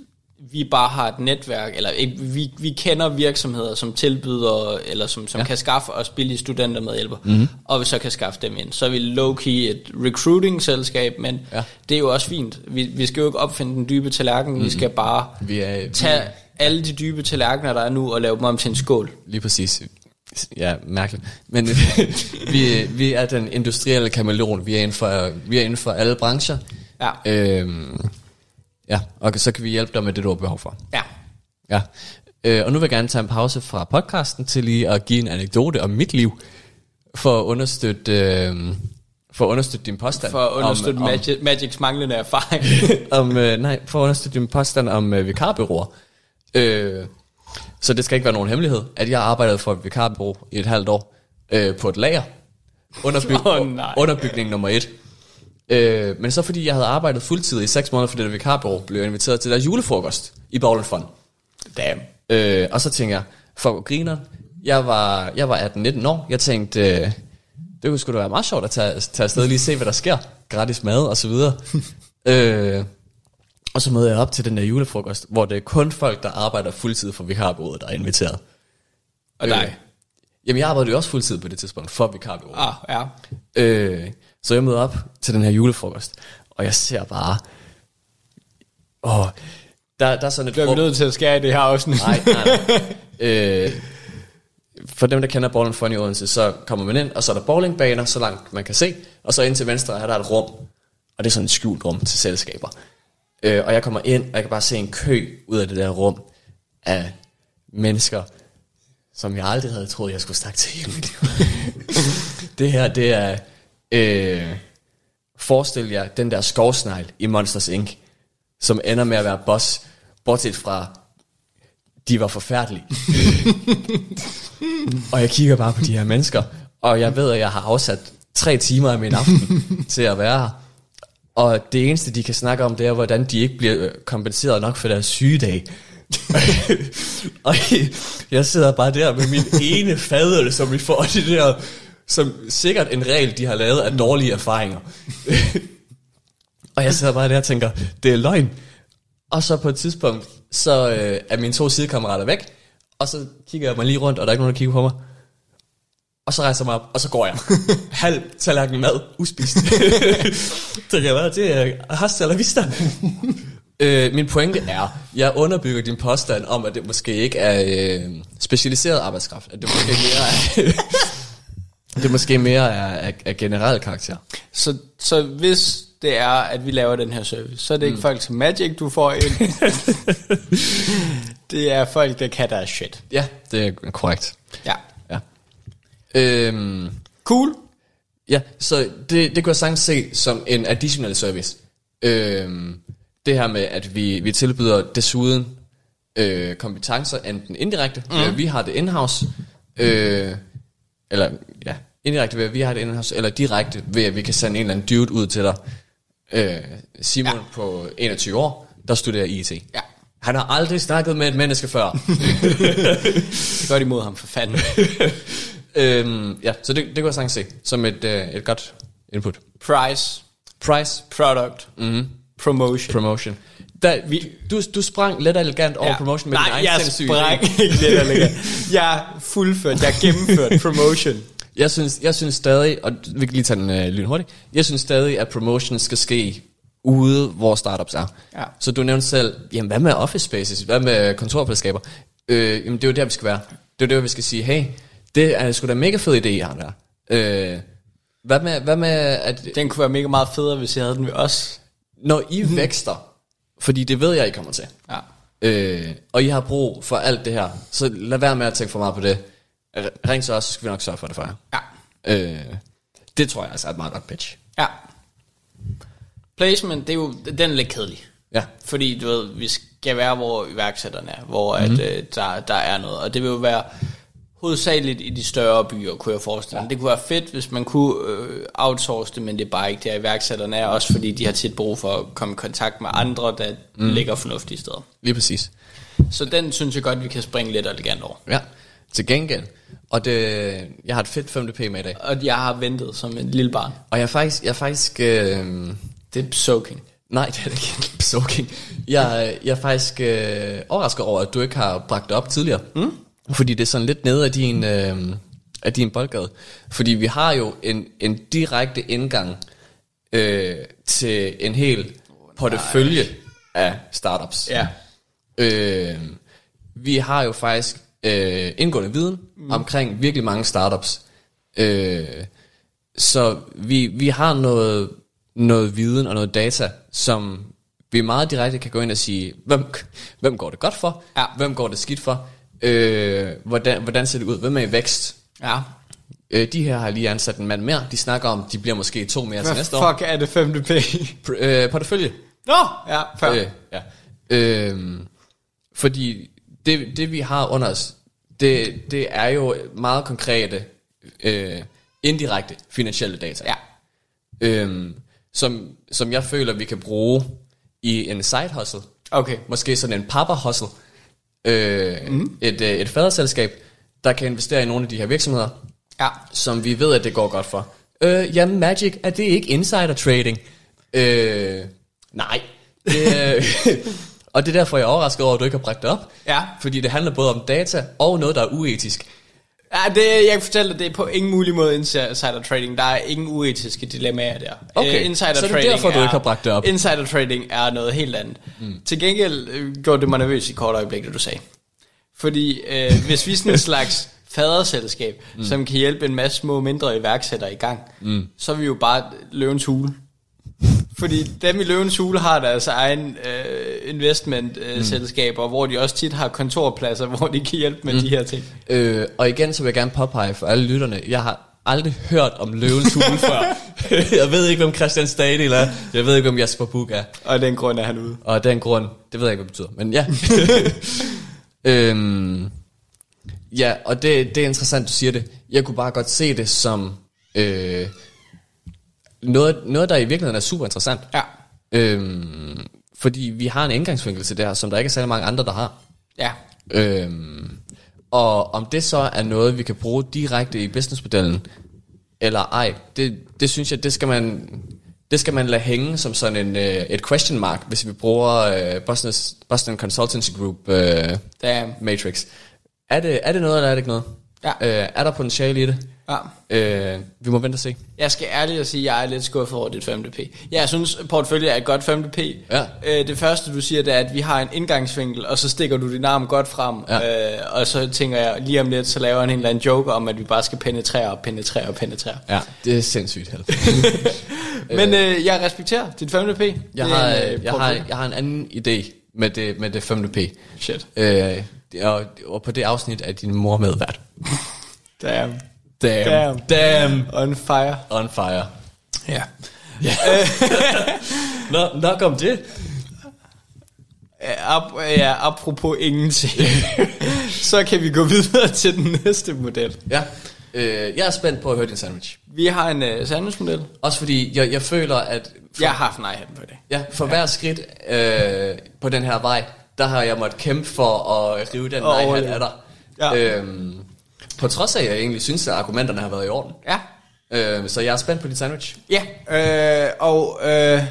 vi bare har et netværk, eller ikke, vi, vi kender virksomheder, som tilbyder, eller som, som Ja. kan skaffe os billige studentermedhjælper, mm-hmm. og vi så kan skaffe dem ind. Så er vi low-key et recruiting-selskab, men Ja. det er jo også fint. Vi, vi skal jo ikke opfinde den dybe tallerken, mm-hmm. vi skal bare Vi er, tage alle de dybe tallerkener, der er nu, og lave dem om til en skål. Lige præcis. Ja, mærkeligt. Men vi, vi er den industrielle kameleon. Vi er inden for, vi er inden for alle brancher. Ja. Øhm, ja, og så kan vi hjælpe dig med det, du har behov for. Ja. Ja. Øh, og nu vil jeg gerne tage en pause fra podcasten til lige at give en anekdote om mit liv, for at understøtte, øh, for at understøtte din påstand. For at understøtte om, om, Magic, Magics manglende erfaring. om, øh, nej, for at understøtte din påstand om øh, vikarbyråer. Øh, så det skal ikke være nogen hemmelighed, at jeg har arbejdet for et vikarbureau i et halvt år øh, på et lager. Underbyg, nej. underbygning nummer et. Øh, men så fordi jeg havde arbejdet fuldtid i seks måneder for det der vikarbureau, blev jeg inviteret til deres julefrokost i Bowling Fund. Damn. Øh, og så tænker jeg, for griner, jeg var, jeg var 18-19 år, jeg tænkte, øh, det kunne sgu da være meget sjovt at tage, tage afsted og lige se, hvad der sker. Gratis mad og så videre. øh, og så møder jeg op til den der julefrokost, hvor det er kun folk, der arbejder fuldtid for vikarbureauet, der er inviteret. Og dig. Jamen, jeg arbejdede jo også fuldtid på det tidspunkt for vikarbureauet. Ah, ja. Øh, så jeg møder op til den her julefrokost, og jeg ser bare... Åh, der, der er sådan et... Bliver vi nødt til at skære i det her afsnit? Nej, nej, nej. øh, for dem, der kender Bowling Fun i Odense, så kommer man ind, og så er der bowlingbaner, så langt man kan se, og så ind til venstre er der et rum, og det er sådan et skjult rum til selskaber. Øh, og jeg kommer ind, og jeg kan bare se en kø ud af det der rum af mennesker, som jeg aldrig havde troet, jeg skulle snakke til i mit liv. det her, det er... Øh, forestil jer den der skovsnegl i Monsters Inc., som ender med at være boss, bortset fra, de var forfærdelige. og jeg kigger bare på de her mennesker, og jeg ved, at jeg har afsat tre timer af min aften til at være her. Og det eneste, de kan snakke om, det er, hvordan de ikke bliver øh, kompenseret nok for deres sygedag. og jeg sidder bare der med min ene fadøl, som vi får det der, som sikkert en regel, de har lavet af dårlige erfaringer. og jeg sidder bare der og tænker, det er løgn. Og så på et tidspunkt, så øh, er mine to sidekammerater væk, og så kigger jeg mig lige rundt, og der er ikke nogen, der kigger på mig. Og så rejser jeg mig op, og så går jeg. Halv tallerken mad, uspist. Tænker jeg, hvad det er? Hasta la vista. øh, min pointe er, jeg underbygger din påstand om, at det måske ikke er øh, specialiseret arbejdskraft. At det måske mere er, det måske mere er af, af generel karakter. Så, så hvis det er, at vi laver den her service, så er det ikke folk som Magic, du får ind. det er folk, der kan deres shit. Ja, det er korrekt. Ja. Øhm, Cool. Ja, så det, det kunne jeg sagtens se som en additional service. Øhm, det her med, at vi, vi tilbyder desuden øh, kompetencer, enten indirekte, mm. ved at vi har det in-house, øh, eller ja, indirekte ved at vi har det in-house, eller direkte ved at vi kan sende en eller anden dude ud til dig. Øh, Simon ja. på 21 år, der studerer IT. Ja. Han har aldrig snakket med et menneske før. Det er godt imod ham, for fanden. øhm, ja, så det, det kunne jeg sagtens se som et, øh, et godt input. Price, Price, product, mm-hmm. promotion. promotion. Da, vi, du, du sprang let og elegant over promotion med Nej, din egen jeg sprang ikke lidt eller Jeg er fuldført, jeg er gennemført promotion. Jeg synes, jeg synes stadig, og vi kan lige tage den øh, lynhurtigt, jeg synes stadig, at promotion skal ske ude, hvor startups er. Ja. Så du nævnte selv, jamen hvad med office spaces, hvad med kontorfællesskaber? Øh, jamen det er jo der, vi skal være. Det er jo der, vi skal sige, hey, det er sgu da mega fed idé, I har der. Øh, hvad med, hvad med at, Den kunne være mega meget federe, hvis jeg havde den ved os. når I vækster, fordi det ved jeg, I kommer til, Ja. øh, og I har brug for alt det her, så lad være med at tænke for meget på det. Ring til os, så skal vi nok sørge for det for jer. Ja. Øh, det tror jeg altså er et meget godt pitch. Ja. Placement, det er jo, den er lidt kedelig. Ja. Fordi du ved, vi skal være, hvor iværksætterne er, hvor mm-hmm. at, øh, der, der er noget. Og det vil jo være hovedsageligt i de større byer, kunne jeg forestille mig. Ja. Det kunne være fedt, hvis man kunne øh, outsource det, men det er bare ikke der iværksætterne er, også fordi de har tit brug for at komme i kontakt med andre, der mm. ligger fornuftige steder. Lige præcis. Så den synes jeg godt, vi kan springe lidt elegant over. Ja. Til gengæld. Og det, jeg har et fedt 5DP med i dag. Og jeg har ventet som en lille barn. Og jeg er faktisk, jeg er faktisk øh, Det er soaking. nej, det er ikke. Soaking. Jeg, jeg er faktisk øh, overrasket over, at du ikke har bragt det op tidligere. Mm. Fordi det er sådan lidt nede af din, øh, af din boldgade. Fordi vi har jo en, en direkte indgang øh, til en hel portefølje af startups. Ja. Øh, vi har jo faktisk øh, indgående viden mm. omkring virkelig mange startups. Øh, så vi, vi har noget, noget viden og noget data, som vi meget direkte kan gå ind og sige, hvem, hvem går det godt for? Ja. Hvem går det skidt for? Øh, hvordan, hvordan ser det ud? Er i vækst? Ja. Øh, de her har lige ansat en mand mere. De snakker om, de bliver måske to mere til næste år. fuck er det 5. P? Pr- øh, portefølje. Nå, ja, før. Øh, ja. Øh, fordi det, det vi har under os, det, det er jo meget konkrete, øh, indirekte finansielle data. Ja. Øhm, som, som jeg føler, vi kan bruge i en side hustle. Okay. Måske sådan en papa hustle. Øh, mm. et, øh, et faderselskab, der kan investere i nogle af de her virksomheder, Ja. som vi ved, at det går godt for. Øh, jamen Magic, er det ikke insider trading? Øh, nej. Det, øh, og det er derfor, jeg er overrasket over, at du ikke har bragt det op. Ja. Fordi det handler både om data og noget, der er uetisk. Ja, det, jeg kan fortælle dig, det er på ingen mulig måde insider trading. Der er ingen uetiske dilemmaer der. Okay, Øh, insider så er det trading derfor, du ikke har bragt det op. Insider trading er noget helt andet. Mm. Til gengæld øh, gjorde det mig nervøs i kort øjeblik, det du sagde. Fordi øh, hvis vi er sådan en slags faderselskab, mm. som kan hjælpe en masse små mindre iværksættere i gang, mm. så er vi jo bare løvens hule. Fordi dem i Løvens Hule har deres egen øh, investment-selskaber, øh, mm. hvor de også tit har kontorpladser, hvor de kan hjælpe med mm. de her ting. Øh, og igen, så vil jeg gerne påpege for alle lytterne, jeg har aldrig hørt om løvens hule før. jeg ved ikke, hvem Christian Stadil er. Jeg ved ikke, hvem Jasper Buch er. Og den grund er han ude. Og den grund, det ved jeg ikke, hvad det betyder. Men ja. øhm, ja, og det, det er interessant, du siger det. Jeg kunne bare godt se det som øh, noget, noget, der i virkeligheden er super interessant. Ja. Øhm, fordi vi har en indgangsvinkel til det her, som der ikke er særlig mange andre, der har. Ja. Øhm, og om det så er noget, vi kan bruge direkte i businessmodellen, eller ej, det, det synes jeg, det skal man, det skal man lade hænge som sådan en, øh, et question mark, hvis vi bruger øh, Boston, Boston Consultancy Group øh, Damn. Matrix. Er det, er det noget, eller er det ikke noget? Ja. Øh, er der potentiale i det? Ja. Øh, vi må vente og se. Jeg skal ærligt at sige, at jeg er lidt skuffet over dit 5DP. Jeg synes, portfølje er et godt 5DP. Ja. Øh, det første, du siger, det er, at vi har en indgangsvinkel, og så stikker du din arm godt frem. Ja. Øh, og så tænker jeg, lige om lidt, så laver han en eller anden joke om, at vi bare skal penetrere og penetrere og penetrere. Ja, det er sindssygt help. Men øh, jeg respekterer dit 5DP. Jeg Det er har, en, øh, jeg, har, jeg har en anden idé med det, med det 5. P. Shit. Øh, og, og på det afsnit er din mor medvært. Damn. Damn. Damn. Damn. On fire. On fire. Ja. Nå, nok om det. Ap, ja, apropos ingenting. så kan vi gå videre til den næste model. Ja. Øh, jeg er spændt på at høre din sandwich. Vi har en uh, sandwichmodel. Også fordi jeg, jeg føler, at for, Jeg har haft nej på det. ja, for ja. hver skridt øh, på den her vej, der har jeg måttet kæmpe for at rive den Og nej overleve. af dig. Ja. Øhm, på trods af, at jeg egentlig synes, at argumenterne har været i orden. Ja. Øh, så jeg er spændt på din sandwich. Ja, øh, og øh,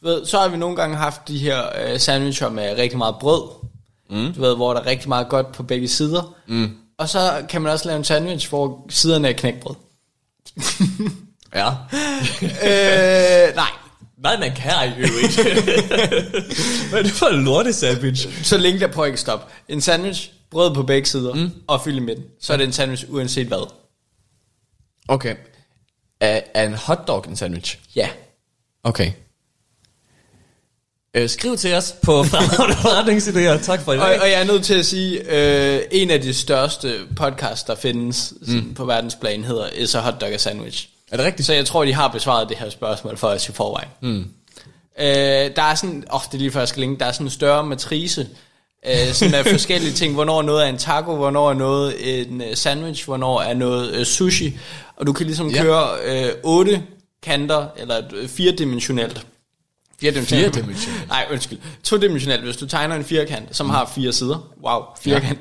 du ved, så har vi nogle gange haft de her øh, sandwicher med rigtig meget brød. Mm. Du ved, hvor der er rigtig meget godt på begge sider. Mm. Og så kan man også lave en sandwich, hvor siderne er knækbrød. Ja. øh, nej, Nej, man kan i øvrigt. Hvad er det for en lorte sandwich? så længe der prøver ikke at stoppe. En sandwich, brød på begge sider mm. og fyld i midten. Så er det en sandwich uanset hvad. Okay. Er, er en hotdog en sandwich? Ja. Okay. Øh, skriv til os på forretningsidéer. Tak for i Og, dag. og jeg er nødt til at sige, øh, en af de største podcasts, der findes mm. på verdensplan, hedder Is a Hot Dog a Sandwich. Er det rigtigt? Så jeg tror, de har besvaret det her spørgsmål for os i forvejen. Mm. Øh, der er sådan, åh, oh, det er lige før jeg skal linke, der er sådan en større matrice, øh, sådan med forskellige ting, hvornår noget er en taco, hvornår er noget en øh, sandwich, hvornår er noget øh, sushi, og du kan ligesom Ja. køre øh, otte kanter, eller øh, firedimensionelt. Firedimensionelt. Firedimensionelt. Nej, undskyld. Todimensionelt. Hvis du tegner en firkant, som har fire sider. Wow, firkant.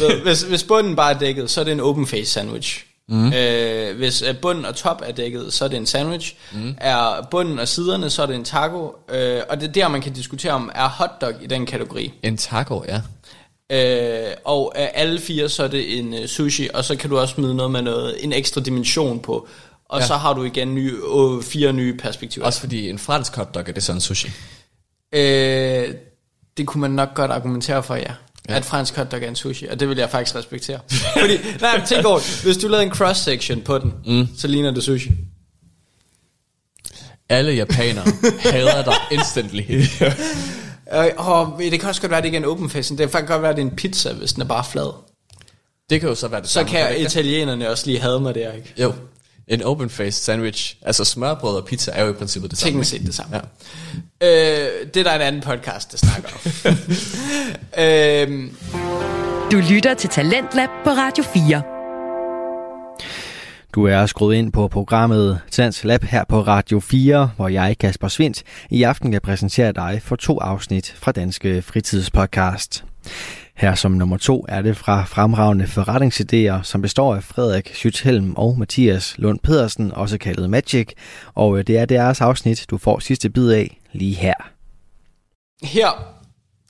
Ja. hvis, hvis bunden bare er dækket, så er det en open face sandwich. Mm. Øh, hvis øh, bunden og top er dækket, så er det en sandwich. Mm. Er bunden og siderne, så er det en taco. Øh, og det er der, man kan diskutere om, er hotdog i den kategori. En taco, ja. Øh, og af alle fire, så er det en uh, sushi, og så kan du også smide noget med noget, en ekstra dimension på. Og ja. så har du igen nye, øh, fire nye perspektiver. Også fordi en fransk hotdog er det sådan sushi. Øh, det kunne man nok godt argumentere for, ja. Ja. At fransk hotdog er en sushi, og det vil jeg faktisk respektere. Fordi, nej, tænk over, hvis du lavede en cross-section på den, mm. så ligner det sushi. Alle japanere hader dig instantly. Øh, og det kan også godt være, at det ikke er en open face. Det kan faktisk godt være, at det er en pizza, hvis den er bare flad. Det kan jo så være det Så samme. kan ikke det? italienerne også lige have mig der, ikke? Jo. En open face sandwich, altså smørbrød og pizza, er jo i princippet det samme. Teknisk set det samme. Ja. Øh, det er der en anden podcast, der snakker om. øh, Du lytter til Talentlab på Radio 4. Du er skruet ind på programmet Tans Lab her på Radio 4, hvor jeg, Kasper Svindt, i aften kan præsentere dig for to afsnit fra Danske Fritidspodcast. Her som nummer to er det fra fremragende forretningsidéer, som består af Frederik Schüthelm og Mathias Lund Pedersen, også kaldet Magic, og det er deres afsnit, du får sidste bid af lige her. her,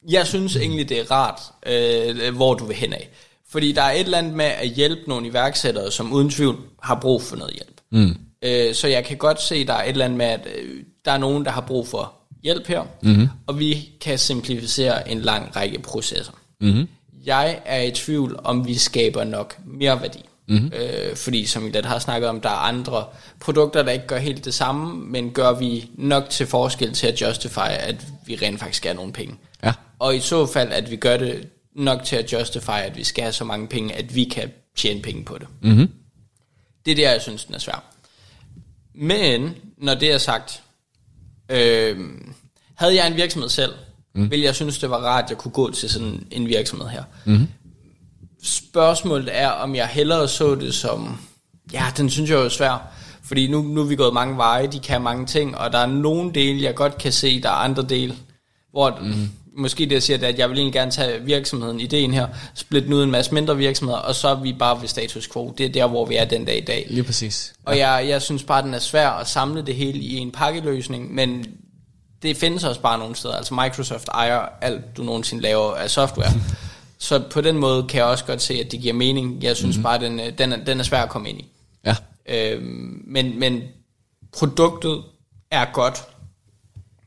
jeg synes egentlig, det er rart, øh, hvor du vil hen af. Fordi der er et eller andet med at hjælpe nogle iværksættere, som uden tvivl har brug for noget hjælp. Mm. Øh, så jeg kan godt se, der er et eller andet med, at øh, der er nogen, der har brug for hjælp her, mm-hmm. og vi kan simplificere en lang række processer. Mm-hmm. Jeg er i tvivl, om vi skaber nok mere værdi. Mm-hmm. Øh, fordi som vi lidt har snakket om, der er andre produkter, der ikke gør helt det samme, men gør vi nok til forskel til at justify, at vi rent faktisk skal have nogle penge. Ja. Og i så fald, at vi gør det nok til at justify, at vi skal have så mange penge, at vi kan tjene penge på det. Mhm. Det er der, jeg synes, den er svær. Men, når det er sagt, øh, havde jeg en virksomhed selv, mm. ville jeg synes, det var rart, at jeg kunne gå til sådan en virksomhed her. Mm. Spørgsmålet er, om jeg hellere så det som, ja, den synes jeg er svær, fordi nu, nu er vi gået mange veje, de kan mange ting, og der er nogle dele, jeg godt kan se, der er andre dele, hvor mm. Måske det jeg siger, det er, at jeg vil egentlig gerne tage virksomheden, ideen her, splitte den ud i en masse mindre virksomheder, og så er vi bare ved status quo. Det er der, hvor vi er den dag i dag. Lige præcis. Og jeg, jeg synes bare, den er svær at samle det hele i en pakkeløsning, men det findes også bare nogle steder. Altså Microsoft ejer alt, du nogensinde laver af software. Så på den måde kan jeg også godt se, at det giver mening. Jeg synes mm-hmm. bare, den, øh, den, er, den er svær at komme ind i. Ja. Øhm, men, men produktet er godt.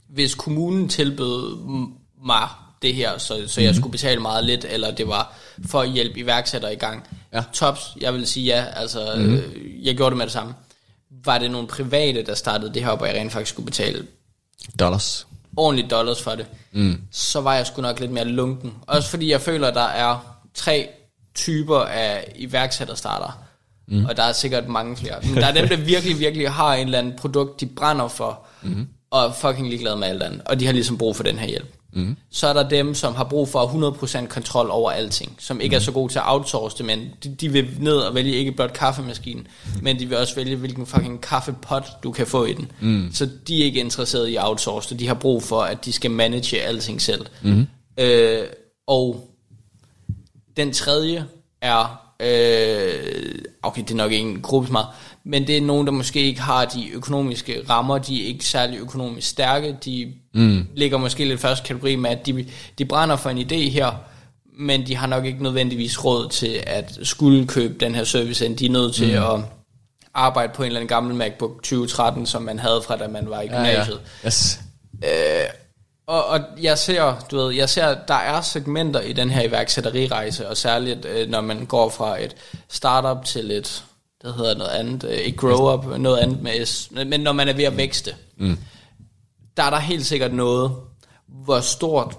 Hvis kommunen tilbød mig det her, så, så mm-hmm. jeg skulle betale meget lidt, eller det var for at hjælpe iværksættere i gang. Ja. Tops, jeg vil sige ja. Altså, mm-hmm. øh, jeg gjorde det med det samme. Var det nogle private, der startede det her op, og jeg rent faktisk skulle betale Dollars. ordentligt dollars for det, mm. så var jeg sgu nok lidt mere lunken. Også fordi jeg føler, at der er tre typer af iværksætterstartere. Mm. Og der er sikkert mange flere. Men der er dem, der virkelig, virkelig har en eller anden produkt, de brænder for, mm. og er fucking ligeglade med alt andet. Og de har ligesom brug for den her hjælp. Mm. Så er der dem, som har brug for 100% kontrol over alting, som ikke mm. er så gode til at outsource det, men de, de vil ned og vælge ikke blot kaffemaskinen, mm. men de vil også vælge, hvilken fucking kaffepot du kan få i den. Mm. Så de er ikke interesserede i at outsource det, de har brug for, at de skal manage alting selv. Mm. Øh, og den tredje er, øh, okay, det er nok ikke en gruppe så meget, men det er nogen, der måske ikke har de økonomiske rammer, de er ikke særlig økonomisk stærke, de mm. ligger måske lidt første kategori med, at de, de brænder for en idé her, men de har nok ikke nødvendigvis råd til at skulle købe den her service, end de er nødt til mm. at arbejde på en eller anden gammel MacBook 2013, som man havde fra da man var i gymnasiet. Ja, ja. Yes. Øh, og, og jeg ser, du ved, jeg ser, der er segmenter i den her iværksætterirejse, og særligt øh, når man går fra et startup til et, det hedder noget andet, øh, et grow up, noget andet med S, men når man er ved at vækste, mm. der er der helt sikkert noget, hvor stort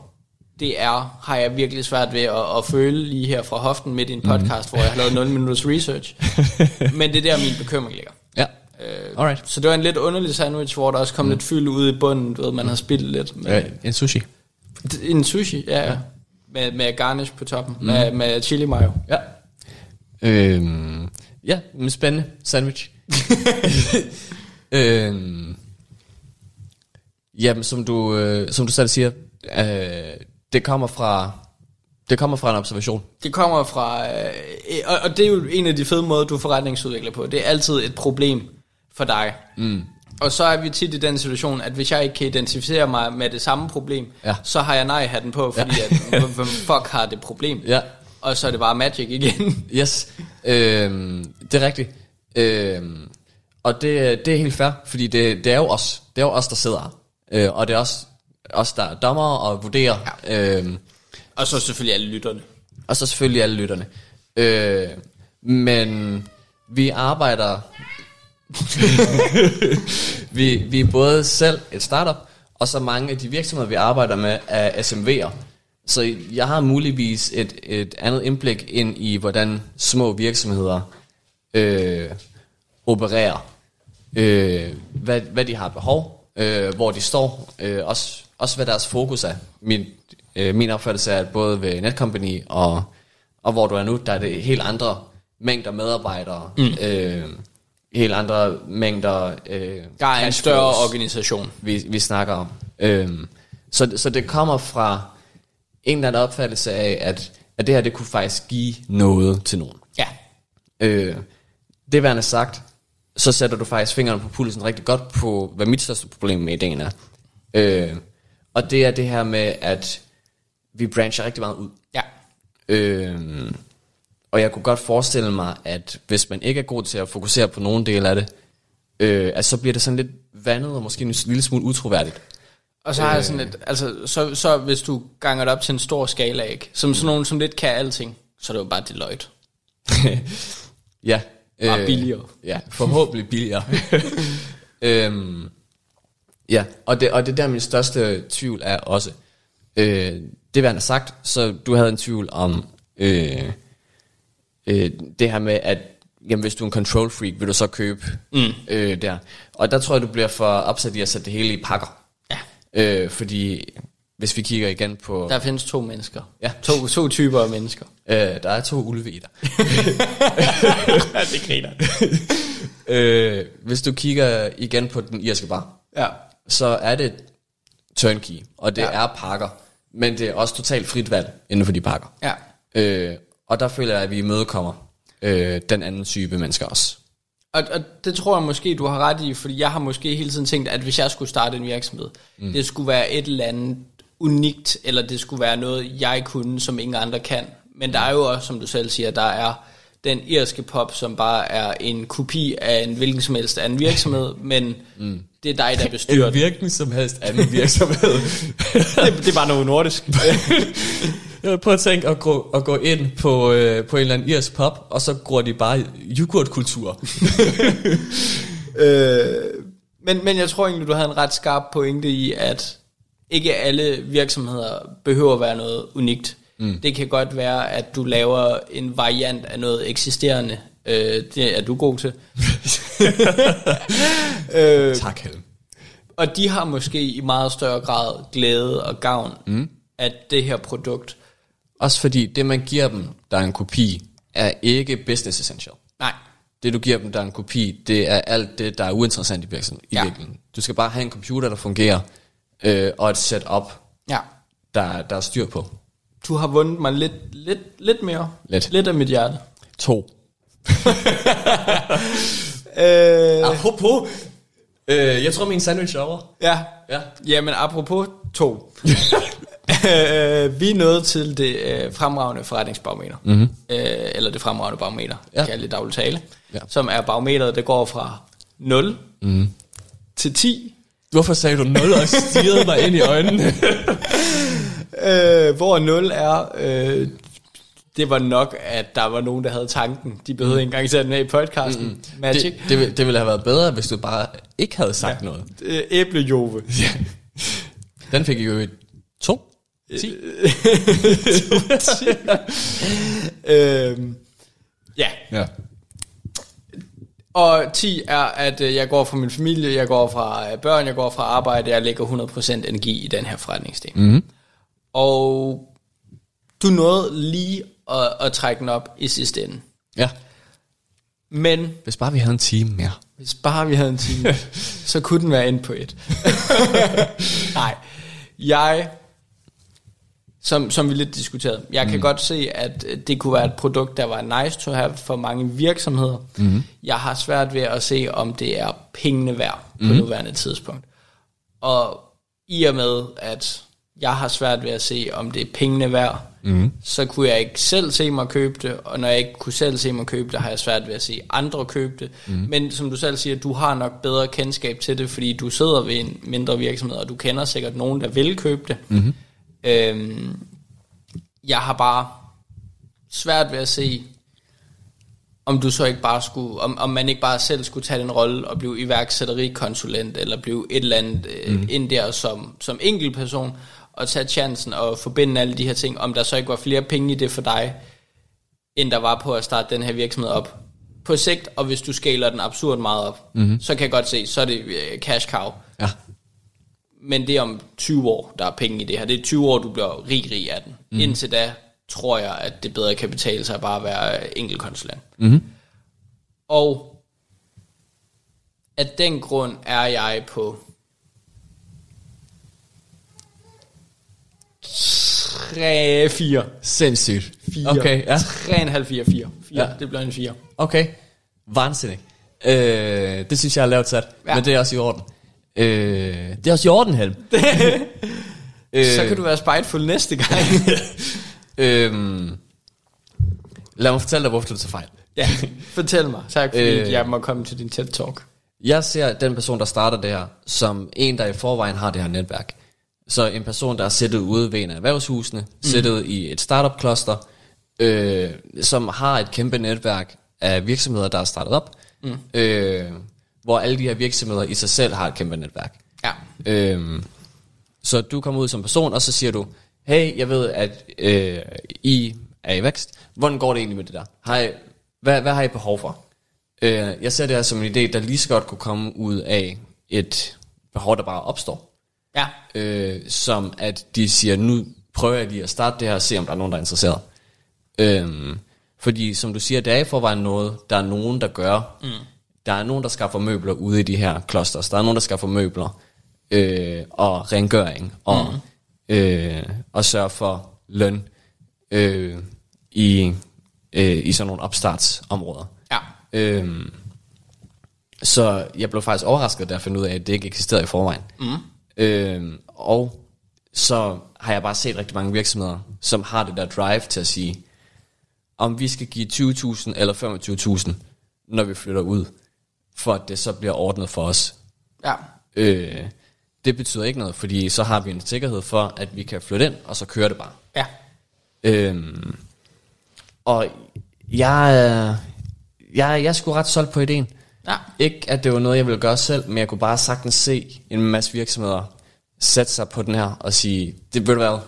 det er, har jeg virkelig svært ved at, at føle lige her fra hoften midt i en podcast, mm. hvor jeg har lavet 0 minutters research. Men det er der, min bekymring ligger. Ja. Øh, Alright. Så det var en lidt underlig sandwich, hvor der også kom mm. lidt fyld ud i bunden, du ved, man har spildt lidt. Men, Ja, en sushi. En sushi, ja, ja. Med, med garnish på toppen, mm. med, med chili mayo. Ja. Øhm, ja, men spændende. Sandwich. øhm, jamen, som du, øh, som du selv siger, øh, det kommer fra det kommer fra en observation. Det kommer fra, øh, og, og det er jo en af de fede måder, du er forretningsudvikler på. Det er altid et problem for dig. Mm. Og så er vi tit i den situation, at hvis jeg ikke kan identificere mig med det samme problem, Ja. så har jeg nej-hatten på, fordi ja. at, hvem fuck har det problem? Ja. Og så er det bare magic igen. Yes, øhm, det er rigtigt. Øhm, og det, det er helt fair, fordi det, det er jo os. Det er jo os, der sidder her. Øh, og det er også os, der er dommer og vurderer. Ja. Øhm, og så selvfølgelig alle lytterne. og så selvfølgelig alle lytterne. Øh, men vi arbejder... vi, vi er både selv et startup, og så mange af de virksomheder, vi arbejder med, er SMV'er. Så jeg har muligvis et, et andet indblik ind i, hvordan små virksomheder øh, opererer. Øh, hvad, hvad de har behov, øh, hvor de står, øh, også, også hvad deres fokus er. Min, øh, min opfattelse er, at både ved Netcompany og, og hvor du er nu, der er det helt andre mængder medarbejdere, mm. øh, helt andre mængder øh, Der er en større organisation. vi, vi snakker om. Øhm, så, så det kommer fra en eller anden opfattelse af, at, at det her, det kunne faktisk give noget til nogen. Ja. Øh, det værende sagt, så sætter du faktisk fingrene på pulsen rigtig godt på, hvad mit største problem med ideen er. Øh, og det er det her med, at vi brancher rigtig meget ud. Ja. Øh, og jeg kunne godt forestille mig, at hvis man ikke er god til at fokusere på nogen del af det, øh, at så bliver det sådan lidt vandet og måske en lille smule utroværdigt. Og så har jeg sådan lidt, altså, så, så hvis du ganger det op til en stor skala, ikke? Som sådan nogen, som lidt kan alting, så er det jo bare Deloitte. Ja. Bare billigere. Ja, forhåbentlig billigere. øhm, ja, og det, og det er der min største tvivl er også. Øh, det værende sagt, så du havde en tvivl om øh, øh, det her med, at jamen, hvis du er en control freak, vil du så købe mm. øh, der. Og der tror jeg, du bliver for opsat i at sætte det hele i pakker. Øh, fordi hvis vi kigger igen på... Der findes to mennesker. Ja. To, to typer af mennesker. Øh, der er to ulve i dig. Det griner. øh, hvis du kigger igen på den irske bar, Ja. så er det turnkey, og det ja. er pakker. Men det er også totalt frit valg inden for de pakker. Ja. Øh, og der føler jeg, at vi imødekommer øh, den anden type mennesker også. Og, og det tror jeg måske, du har ret i, fordi jeg har måske hele tiden tænkt, at hvis jeg skulle starte en virksomhed, mm. det skulle være et eller andet unikt, eller det skulle være noget, jeg kunne, som ingen andre kan. Men der er jo også, som du selv siger, der er den irske pop, som bare er en kopi af en hvilken som helst anden virksomhed, men mm. det er dig, der bestyrer En virkning som helst anden virksomhed. det. Det er bare noget nordisk. Jeg prøver at tænke at gå, at gå ind på, øh, på en eller anden irsk pop, og så går de bare yoghurtkultur. øh, men, men jeg tror egentlig, du havde en ret skarp pointe i, at ikke alle virksomheder behøver at være noget unikt. Mm. Det kan godt være, at du laver en variant af noget eksisterende. Øh, det er du god til. øh, tak, Helm. Og de har måske i meget større grad glæde og gavn mm. af det her produkt. Også fordi det, man giver dem, der er en kopi, er ikke business essential. Nej. Det, du giver dem, der er en kopi, det er alt det, der er uinteressant i virksomheden. I Ja. virkeligheden. Du skal bare have en computer, der fungerer, øh, og et setup, Ja. der, der er styr på. Du har vundet mig lidt, lidt, lidt mere. Lidt. Lidt af mit hjerte. To. Øh, Apropos, øh, jeg tror, min sandwich er over. ja. Ja. Jamen, apropos to. øh, vi er nået til det øh, fremragende forretningsbarometer. Mm-hmm. Øh, eller det fremragende barometer, Ja. ja. kaldet i daglig tale. Ja. Som er barometeret, der går fra 0 mm. til 10. Hvorfor sagde du 0 og stirrede mig ind i øjnene? Øh, hvor 0 er, øh, det var nok, at der var nogen, der havde tanken. De behøvede ikke engang sætte den med i podcasten. Mm. Magic. det, det, ville- det ville have været bedre, hvis du bare ikke havde sagt ja. noget. Øh, æblejove. Den fik I jo et 2. 10. øh, ja, Ja. og 10 er, at øh, jeg går fra min familie, jeg går fra øh, børn, jeg går fra arbejde, jeg lægger 100% energi i den her forretningsdel. Mm. Og du nåede lige at, at trække den op i sidste ende. ja. Men Hvis bare vi havde en time mere. hvis bare vi havde en time, så kunne den være inde på et. Nej, jeg, som, som vi lidt diskuterede, jeg kan godt se, at det kunne være et produkt, der var nice to have for mange virksomheder. Mm. Jeg har svært ved at se, om det er pengene værd på mm. nuværende tidspunkt. Og i og med, at jeg har svært ved at se, om det er pengene værd, mm. så kunne jeg ikke selv se mig købe det, og når jeg ikke kunne selv se mig købe det, har jeg svært ved at se andre købe det. Mm. Men som du selv siger, du har nok bedre kendskab til det, fordi du sidder ved en mindre virksomhed, og du kender sikkert nogen, der vil købe det. Mm. Øhm, jeg har bare svært ved at se, om du så ikke bare skulle, om, om man ikke bare selv skulle tage den rolle og blive iværksætterikonsulent, eller blive et eller andet øh, mm. ind der som, som enkeltperson, og tage chancen og forbinde alle de her ting, om der så ikke var flere penge i det for dig, end der var på at starte den her virksomhed op. På sigt, og hvis du skaler den absurd meget op, mm-hmm. så kan jeg godt se, så er det øh, cash cow. Ja. Men det er om 20 år, der er penge i det her. Det er 20 år, du bliver rig, rig af den. Mm. Indtil da tror jeg, at det bedre kan betale sig at bare være enkeltkonsulent. Mm. Og af den grund er jeg på 3, 4. Sindssygt. 4. Okay, ja. 3,5, 4, 4. 4. Ja. Det bliver en 4. Okay. Vansinnig. Øh, det synes jeg er lavt sat. Ja. Men det er også i orden. Øh, det er også i orden, Helm. Øh. Så kan du være spiteful næste gang. Øhm, lad mig fortælle dig, hvorfor du tager fejl. ja, fortæl mig. Tak fordi Øh. jeg må komme til din TED-talk. Jeg ser den person, der starter det her, som en, der i forvejen har det her netværk. Så en person, der er siddet ude ved en af erhvervshusene, mm. siddet i et startup-cluster, øh, som har et kæmpe netværk af virksomheder, der er startet op, mm. øh, hvor alle de her virksomheder i sig selv har et kæmpe netværk. Ja. Øhm, så du kommer ud som person, og så siger du, hey, jeg ved, at øh, I er i vækst. Hvordan går det egentlig med det der? Har I, hvad, hvad har I behov for? Øh, jeg ser det her som en idé, der lige så godt kunne komme ud af et behov, der bare opstår. Ja. Øh, som at de siger, nu prøver jeg lige at starte det her, og se om der er nogen, der er interesseret. Øhm, fordi som du siger, det er i forvejen noget, der er nogen, der gør. Mm. Der er nogen, der skaffer møbler ude i de her clusters. Der er nogen, der skaffer møbler øh, og rengøring og mm. øh, at sørge for løn øh, i, øh, i sådan nogle opstartsområder. Ja. Øhm, så jeg blev faktisk overrasket, da jeg fandt ud af, at det ikke eksisterede i forvejen. Mm. Øhm, og så har jeg bare set rigtig mange virksomheder, som har det der drive til at sige, om vi skal give 20.000 eller 25.000, når vi flytter ud, for at det så bliver ordnet for os. Ja. Øh, det betyder ikke noget, fordi så har vi en sikkerhed for, at vi kan flytte ind, og så kører det bare. Ja. Øhm, og jeg, jeg, jeg sgu ret solgt på ideen. Ja. Ikke at det var noget, jeg ville gøre selv, men jeg kunne bare sagtens se en masse virksomheder sætte sig på den her og sige, det ved du hvad,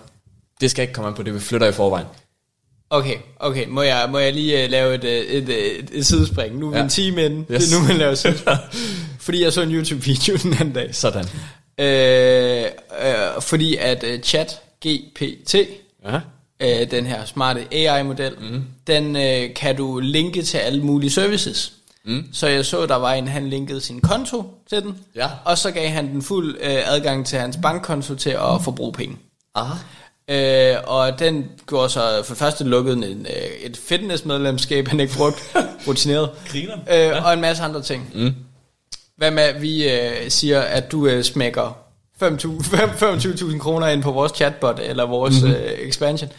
det skal ikke komme an på det, vi flytter i forvejen. Okay, okay. Må jeg, må jeg lige uh, lave et, uh, et, et, et sidespring? Nu er vi Ja. en time inde. Yes. Det er nu, man laver sidespring. Fordi jeg så en YouTube-video den anden dag. Sådan. Øh, øh, fordi at uh, chat GPT, Ja. øh, den her smarte AI-model, mm. den øh, kan du linke til alle mulige services. Mm. Så jeg så, der var en, han linkede sin konto til den, Ja. og så gav han den fuld øh, adgang til hans bankkonto til at forbruge penge. Aha. Øh, og den gjorde så for det første lukket en, øh, et fitnessmedlemskab, han ikke brugte, rutineret. Griner. Øh, og en masse andre ting. Mm. Hvad med, at vi øh, siger, at du øh, smækker 5.000 25.000 kroner ind på vores chatbot, eller vores mm-hmm. øh, expansion,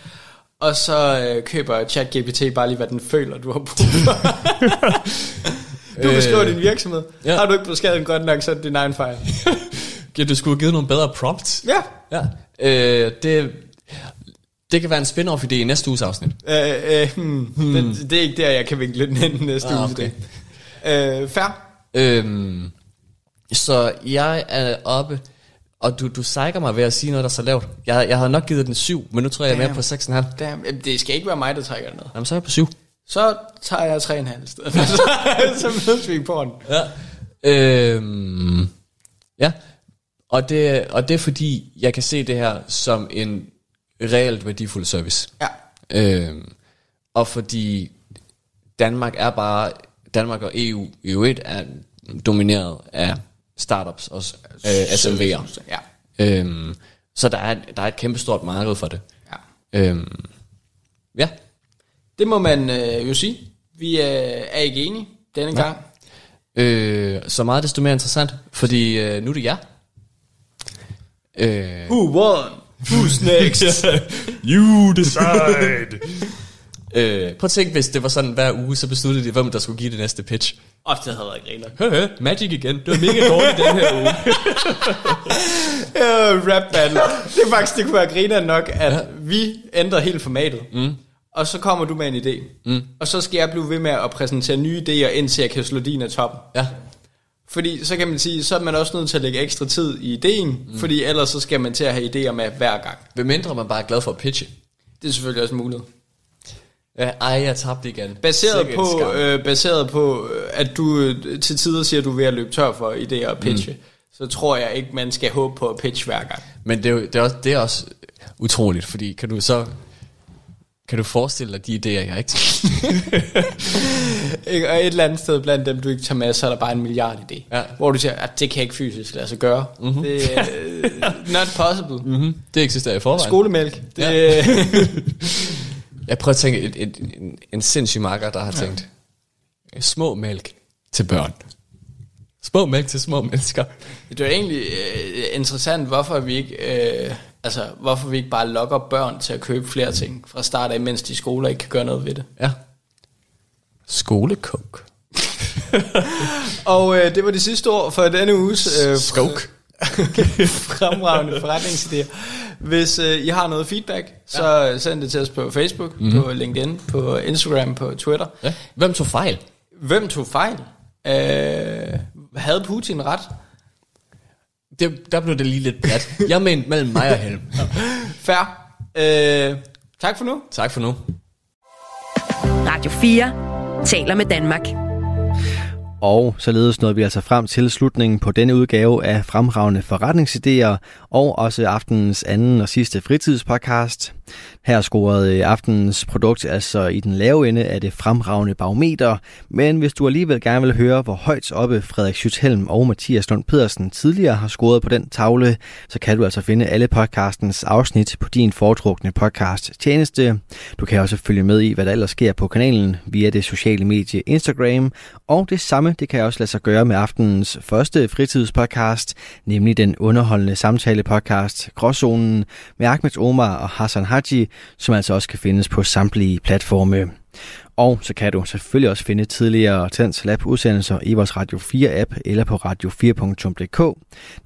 og så øh, køber ChatGPT bare lige, hvad den føler, du har brug for. du beskriver din virksomhed. ja. Ja. Har du ikke beskrevet den godt nok, så er det din egen fejl. Ja, du skulle have givet nogle bedre prompts. Ja. Ja. Øh, det, det kan være en spin-off idé i næste uges afsnit. Øh, øh, hmm, hmm. Det, det er ikke der, jeg kan vinkle den ind næste Ah, uge. okay. Øh, fair. Øhm, så jeg er oppe, og du, du sejker mig ved at sige noget, der er så lavt. Jeg, jeg havde nok givet den 7, men nu tror jeg, jeg er mere på 6,5. Damn, det skal ikke være mig, der trækker det ned. Jamen, så er jeg på 7. Så tager jeg 3,5 i stedet. så mødes vi på den. Ja. Øhm, ja. Og det, og det er fordi, jeg kan se det her som en reelt værdifuld service. Ja. Øhm, og fordi Danmark er bare, Danmark og EU i øvrigt er domineret af startups og øh, SMV'er. Ja. Øhm, så der er, der er et kæmpestort marked for det. ja. Øhm, ja, Det må man øh, jo sige. Vi øh, er ikke enige denne ja. gang. øh, så meget desto mere interessant, fordi øh, nu er det jer. Øh, Who won? Who's next? You decide. øh, prøv at tænke, hvis det var sådan hver uge, så besluttede de, hvem der skulle give det næste pitch. Åh, det havde været griner. Hø, hø, Magic igen. Det var mega dårligt den her uge. Uh, rap battle. Det er faktisk, det kunne være griner nok, at ja. vi ændrer helt formatet. Mm. Og så kommer du med en idé. Mm. Og så skal jeg blive ved med at præsentere nye idéer, indtil jeg kan slå din af toppen. Ja, Fordi så kan man sige, så er man også nødt til at lægge ekstra tid i ideen, mm. fordi ellers så skal man til at have idéer med hver gang. hvem mindre man bare er glad for at pitche. Det er selvfølgelig også muligt. Ja, ej, jeg tabte igen. Baseret Sikke på, øh, baseret på, øh, at du øh, til tider siger, at du er ved at løbe tør for idéer og pitche, mm. så tror jeg ikke, man skal håbe på at pitche hver gang. Men det er, jo, det, er også, det er også utroligt, fordi kan du så... Kan du forestille dig de idéer, jeg ikke Ikke? Og et eller andet sted blandt dem, du ikke tager med, så er der bare en milliard idé. Ja. Hvor du siger, at det kan ikke fysisk lade sig gøre. Mm-hmm. Det er øh, not possible. Mm. mm-hmm. Det eksisterer i forvejen. Skolemælk. Det, Ja. ja. Jeg prøver at tænke et, et, en, en sindssyg marker, der har tænkt, små mælk til børn. Små mælk til små mennesker. det er egentlig øh, interessant, hvorfor vi ikke... Øh, altså, hvorfor vi ikke bare lokker børn til at købe flere ting fra start af, mens de skoler ikke kan gøre noget ved det. Ja. Skolekok. Og øh, det var det sidste ord for denne uges øh, Skok. fremragende forretningsidéer. Hvis øh, I har noget feedback, så ja. send det til os på Facebook, mm-hmm. på LinkedIn, på Instagram, på Twitter. Ja. Hvem tog fejl? Hvem tog fejl? Øh, havde Putin ret? Det, der blev det lige lidt bredt. Jeg mente mellem mig og Helm. Fair. Øh, tak for nu. Tak for nu. Radio 4 taler med Danmark. Og således nåede vi altså frem til slutningen på denne udgave af Fremragende Forretningsidéer og også aftenens anden og sidste fritidspodcast. Her scorede øh, aftenens produkt altså i den lave ende af det fremragende barometer, men hvis du alligevel gerne vil høre, hvor højt oppe Frederik Schüthelm og Mathias Lund Pedersen tidligere har scoret på den tavle, så kan du altså finde alle podcastens afsnit på din foretrukne podcast tjeneste. Du kan også følge med i, hvad der ellers sker på kanalen via det sociale medie Instagram, og det samme det kan jeg også lade sig gøre med aftenens første fritidspodcast, nemlig den underholdende samtale podcast Gråzonen med Ahmed Omar og Hassan Haji, som altså også kan findes på samtlige platforme. Og så kan du selvfølgelig også finde tidligere Tens Lab udsendelser i vores Radio 4 app eller på radio4.dk.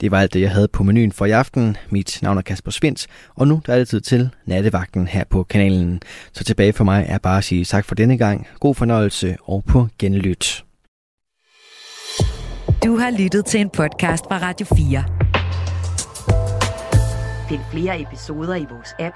Det var alt det, jeg havde på menuen for i aften. Mit navn er Kasper Svindt, og nu der er det tid til nattevagten her på kanalen. Så tilbage for mig er bare at sige tak for denne gang. God fornøjelse og på genlyt. Du har lyttet til en podcast fra Radio 4. Find flere episoder i vores app,